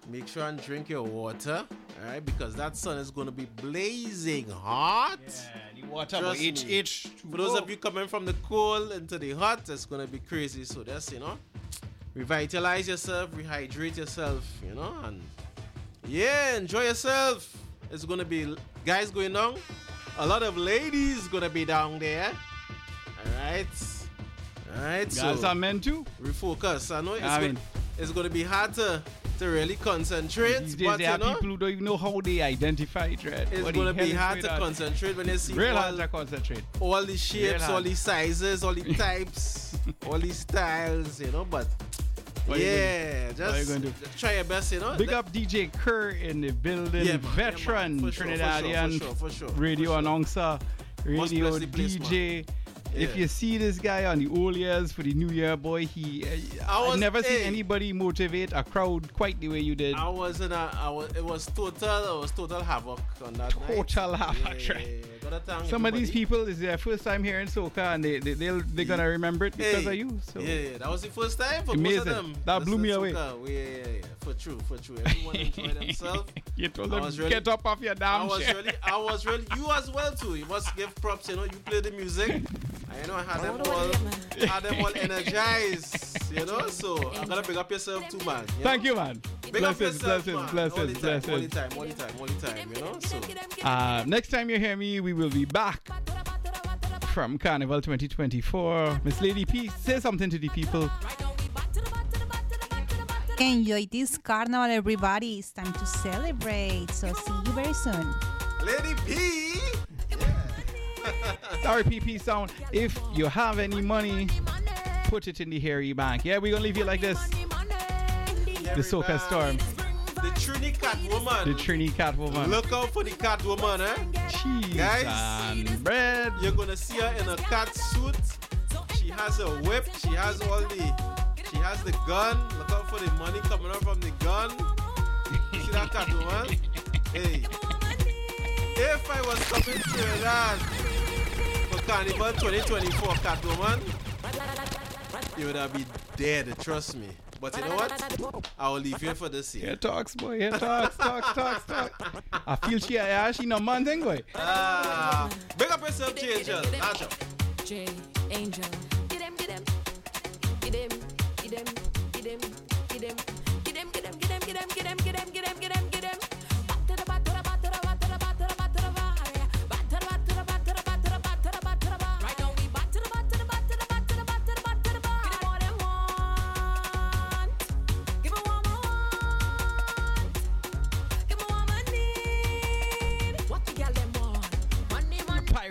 Make sure and drink your water, all right? Because that sun is going to be blazing hot. Yeah, the water Trust H me. H. For those of you coming from the cold into the hot, it's going to be crazy. So that's, you know, revitalize yourself, rehydrate yourself, you know, and yeah, enjoy yourself. It's going to be guys going down. A lot of ladies going to be down there. All right. All right. Guys so are men too. refocus. I know it's, I go- mean- it's going to be hard to, to really concentrate. These days but, there you are know, people who don't even know how they identify dread. it's What going to be hard to concentrate when you see Real all, hard to concentrate. all the shapes, all the sizes, all the types, all the styles, you know. But What you're you just, just try your best, you know. Big up DJ Kerr in the building, Yeah, man, yeah, man. veteran sure, Trinidadian for sure, for sure, radio for sure. announcer, radio bless If you see this guy on the old years for the New Year, boy, he uh, I I've was- never seen anybody motivate a crowd quite the way you did. I was in a, I was, it was total, it was total havoc on that night. Total havoc, Yeah, right. Yeah, yeah. Some of these people is their first time hearing soca, and they they they'll, they're gonna remember it because Hey, of you. So Yeah, yeah, that was the first time for most Amazing. of them. That blew me away. Yeah, yeah, yeah, for true, for true. Everyone enjoyed themselves. you told I them really- get up off your damn I was chair. really, I was really, you as well too. You must give props. You know, you play the music. I know I had them all, had them all energized. You know, so I'm gonna big up yourself too, man. you Thank know? you, man. Big up Blessings, yourself, blessings, man. blessings, all the time, all the time, all the time, all the time. You know, so. Uh, next time you hear me, we will be back from Carnival 2024. Miss Lady P, say something to the people. Enjoy this carnival, everybody. It's time to celebrate. So see you very soon. Lady P. Sorry, PP sound. If you have any money, put it in the hairy bank. Yeah, we're gonna leave you like this. The Soca Storm, The Trini Cat woman. the Trini Catwoman. Look out for the cat woman, eh? Cheese Guys, and bread. You're gonna see her in a cat suit. She has a whip. She has all the. She has the gun. Look out for the money coming out from the gun. You see that cat woman? Hey. If I was coming to Trinidad for Carnival 2024, Catwoman, you would have been dead. Trust me. But you know what? I will leave you for this year. Here talks, boy. Here talks, talks, talks, talks. I feel she, yeah, she no man thing, boy. Ah, big up yourself, J Angel. Launch up. J Angel.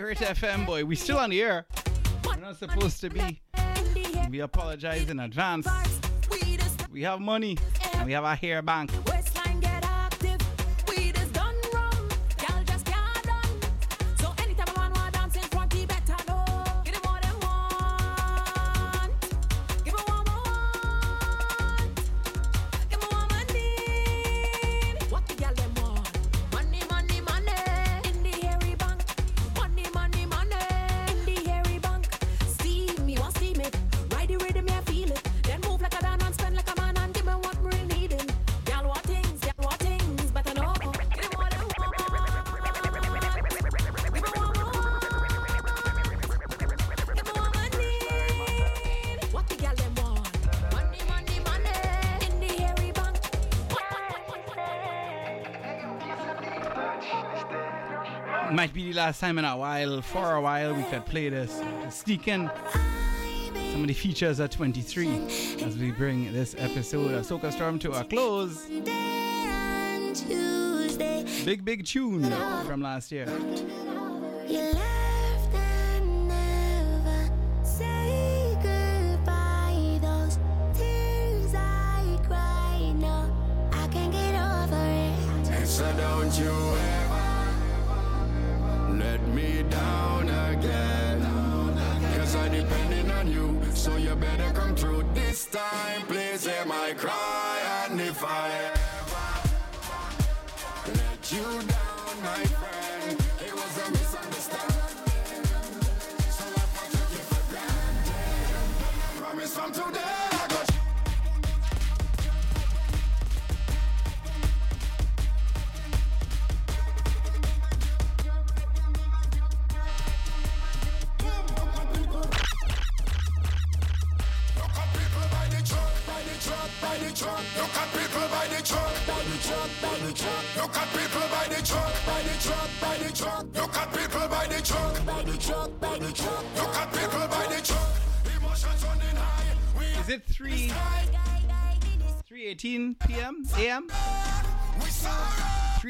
Pirate FM, boy. We still on the air. We're not supposed to be. We apologize in advance. We have money and we have a hair bank. Last time in a while, for a while, we could play this. Sneak in some of the features at 23 as we bring this episode of Soca Storm to a close. Big, big tune from last year.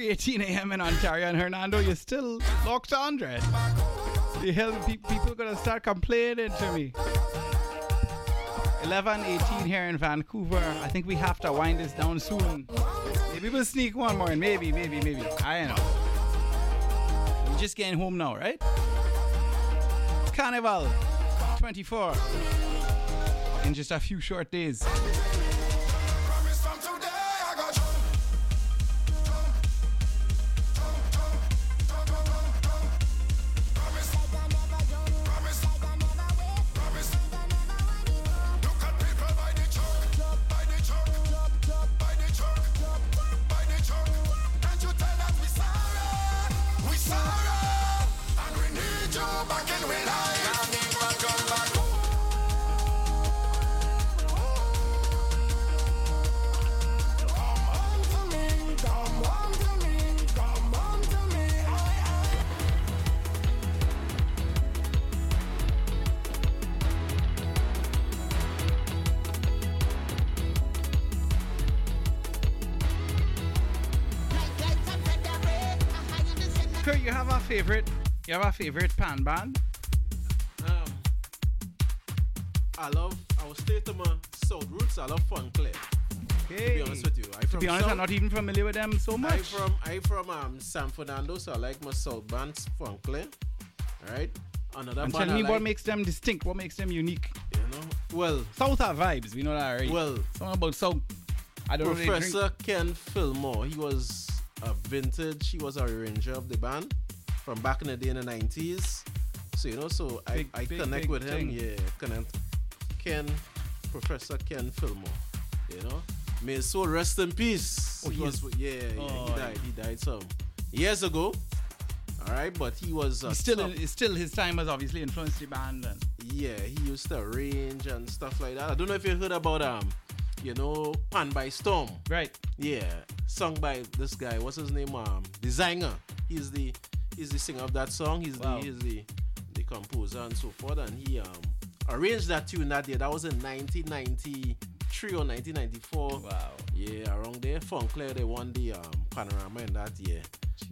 3:18 a.m. in Ontario and Hernando, you're still locked on, Dread. The hell pe- people gonna start complaining to me. 11:18 here in Vancouver. I think we have to wind this down soon. Maybe we'll sneak one more, and maybe, maybe, maybe. I don't know. We're just getting home now, right? Carnival 24 in just a few short days. Have a favorite pan band? Um, I love, stay to my South roots. I love Fun Okay. To be honest with you. I to be honest, South, I'm not even familiar with them so much. I from I from um San Fernando, so I like my South bands Fonclaire. Alright? Another and tell me I what makes them distinct. What makes them unique? you know. Well, South are vibes. We know that, already. Well, something about South. I don't know. Professor Ken Philmore, he was a vintage, he was a arranger of the band from back in the day in the 90s. So, you know, so Big, I, I big, connect big with him. thing. Yeah, connect. Ken, Professor Ken Philmore, you know. May his soul rest in peace. Oh, he he was, is- yeah, yeah, Oh, he died. He died some years ago. All right, but he was uh, still, still his time has obviously influenced the band. And yeah, he used to arrange and stuff like that. I don't know if you heard about um, you know, Pan by Storm. Right. Yeah, sung by this guy. What's his name? Um, designer. He's the he's the singer of that song. He's Wow. the he's the the composer and so forth. And he um arranged that tune that year. That was in 1993 or 1994. Wow. Yeah, around there. Fonclaire they won the um panorama in that year.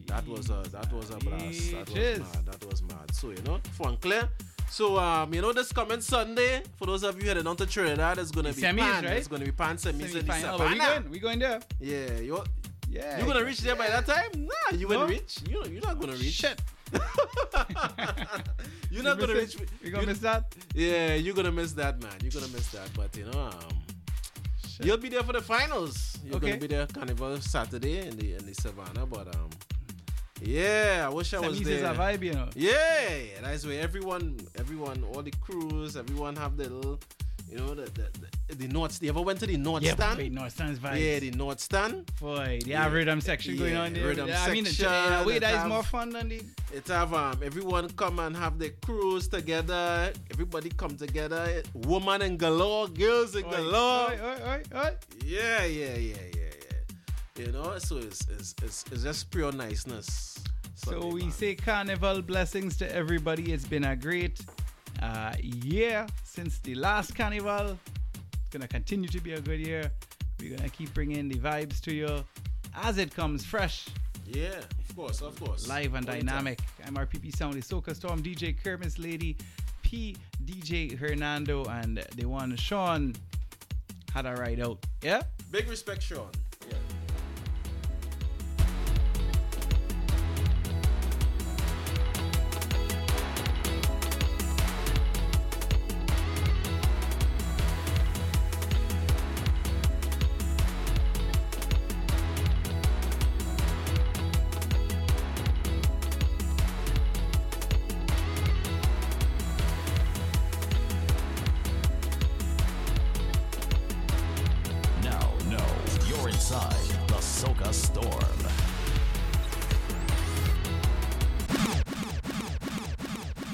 That was a that was a blast. That was Jeez. mad. That was mad. So you know, Fonclaire. So um, you know, this coming Sunday, for those of you heading on to Trinidad, it's gonna be semis, pan. right? It's gonna be pan semis in the. But we going, we going there. Yeah, you Yeah. You're gonna reach there by that time? Nah, you No? won't reach. You know, you're not gonna reach. Shit. You're not You gonna reach. it? You gonna you- miss that? Yeah, you're gonna miss that, man. You're gonna miss that. But you know, um, you'll be there for the finals. You're Okay. gonna be there Carnival Saturday in the in the Savannah. But um, yeah, I wish I was there. is a vibe, you know. Yeah, yeah, that's where everyone, everyone, all the crews, everyone have their little, you know, the the, the, the North. You ever went to the North Yeah, Stand? wait, North Stand's vibes. Yeah, the North Stand. Boy, they Yeah. have rhythm section going Yeah, on there. rhythm Yeah, I mean, section, in a way, it that is have- more fun than the. It have um everyone come and have their crews together. Everybody come together. Woman and galore, girls and Oi, galore. oi, oi, oi, oi. Yeah, yeah, yeah, yeah, yeah. You know, so it's it's it's, it's just pure niceness. So we say carnival blessings to everybody. It's been a great uh, year since the last carnival. Gonna continue to be a good year. We're gonna keep bringing the vibes to you as it comes fresh, Yeah, of course, of course. live and All dynamic. I'm RPP Sound, Soca Storm, DJ Kermis Lady, P DJ Hernando, and the one Sean had a ride out. Yeah. Big respect, Sean.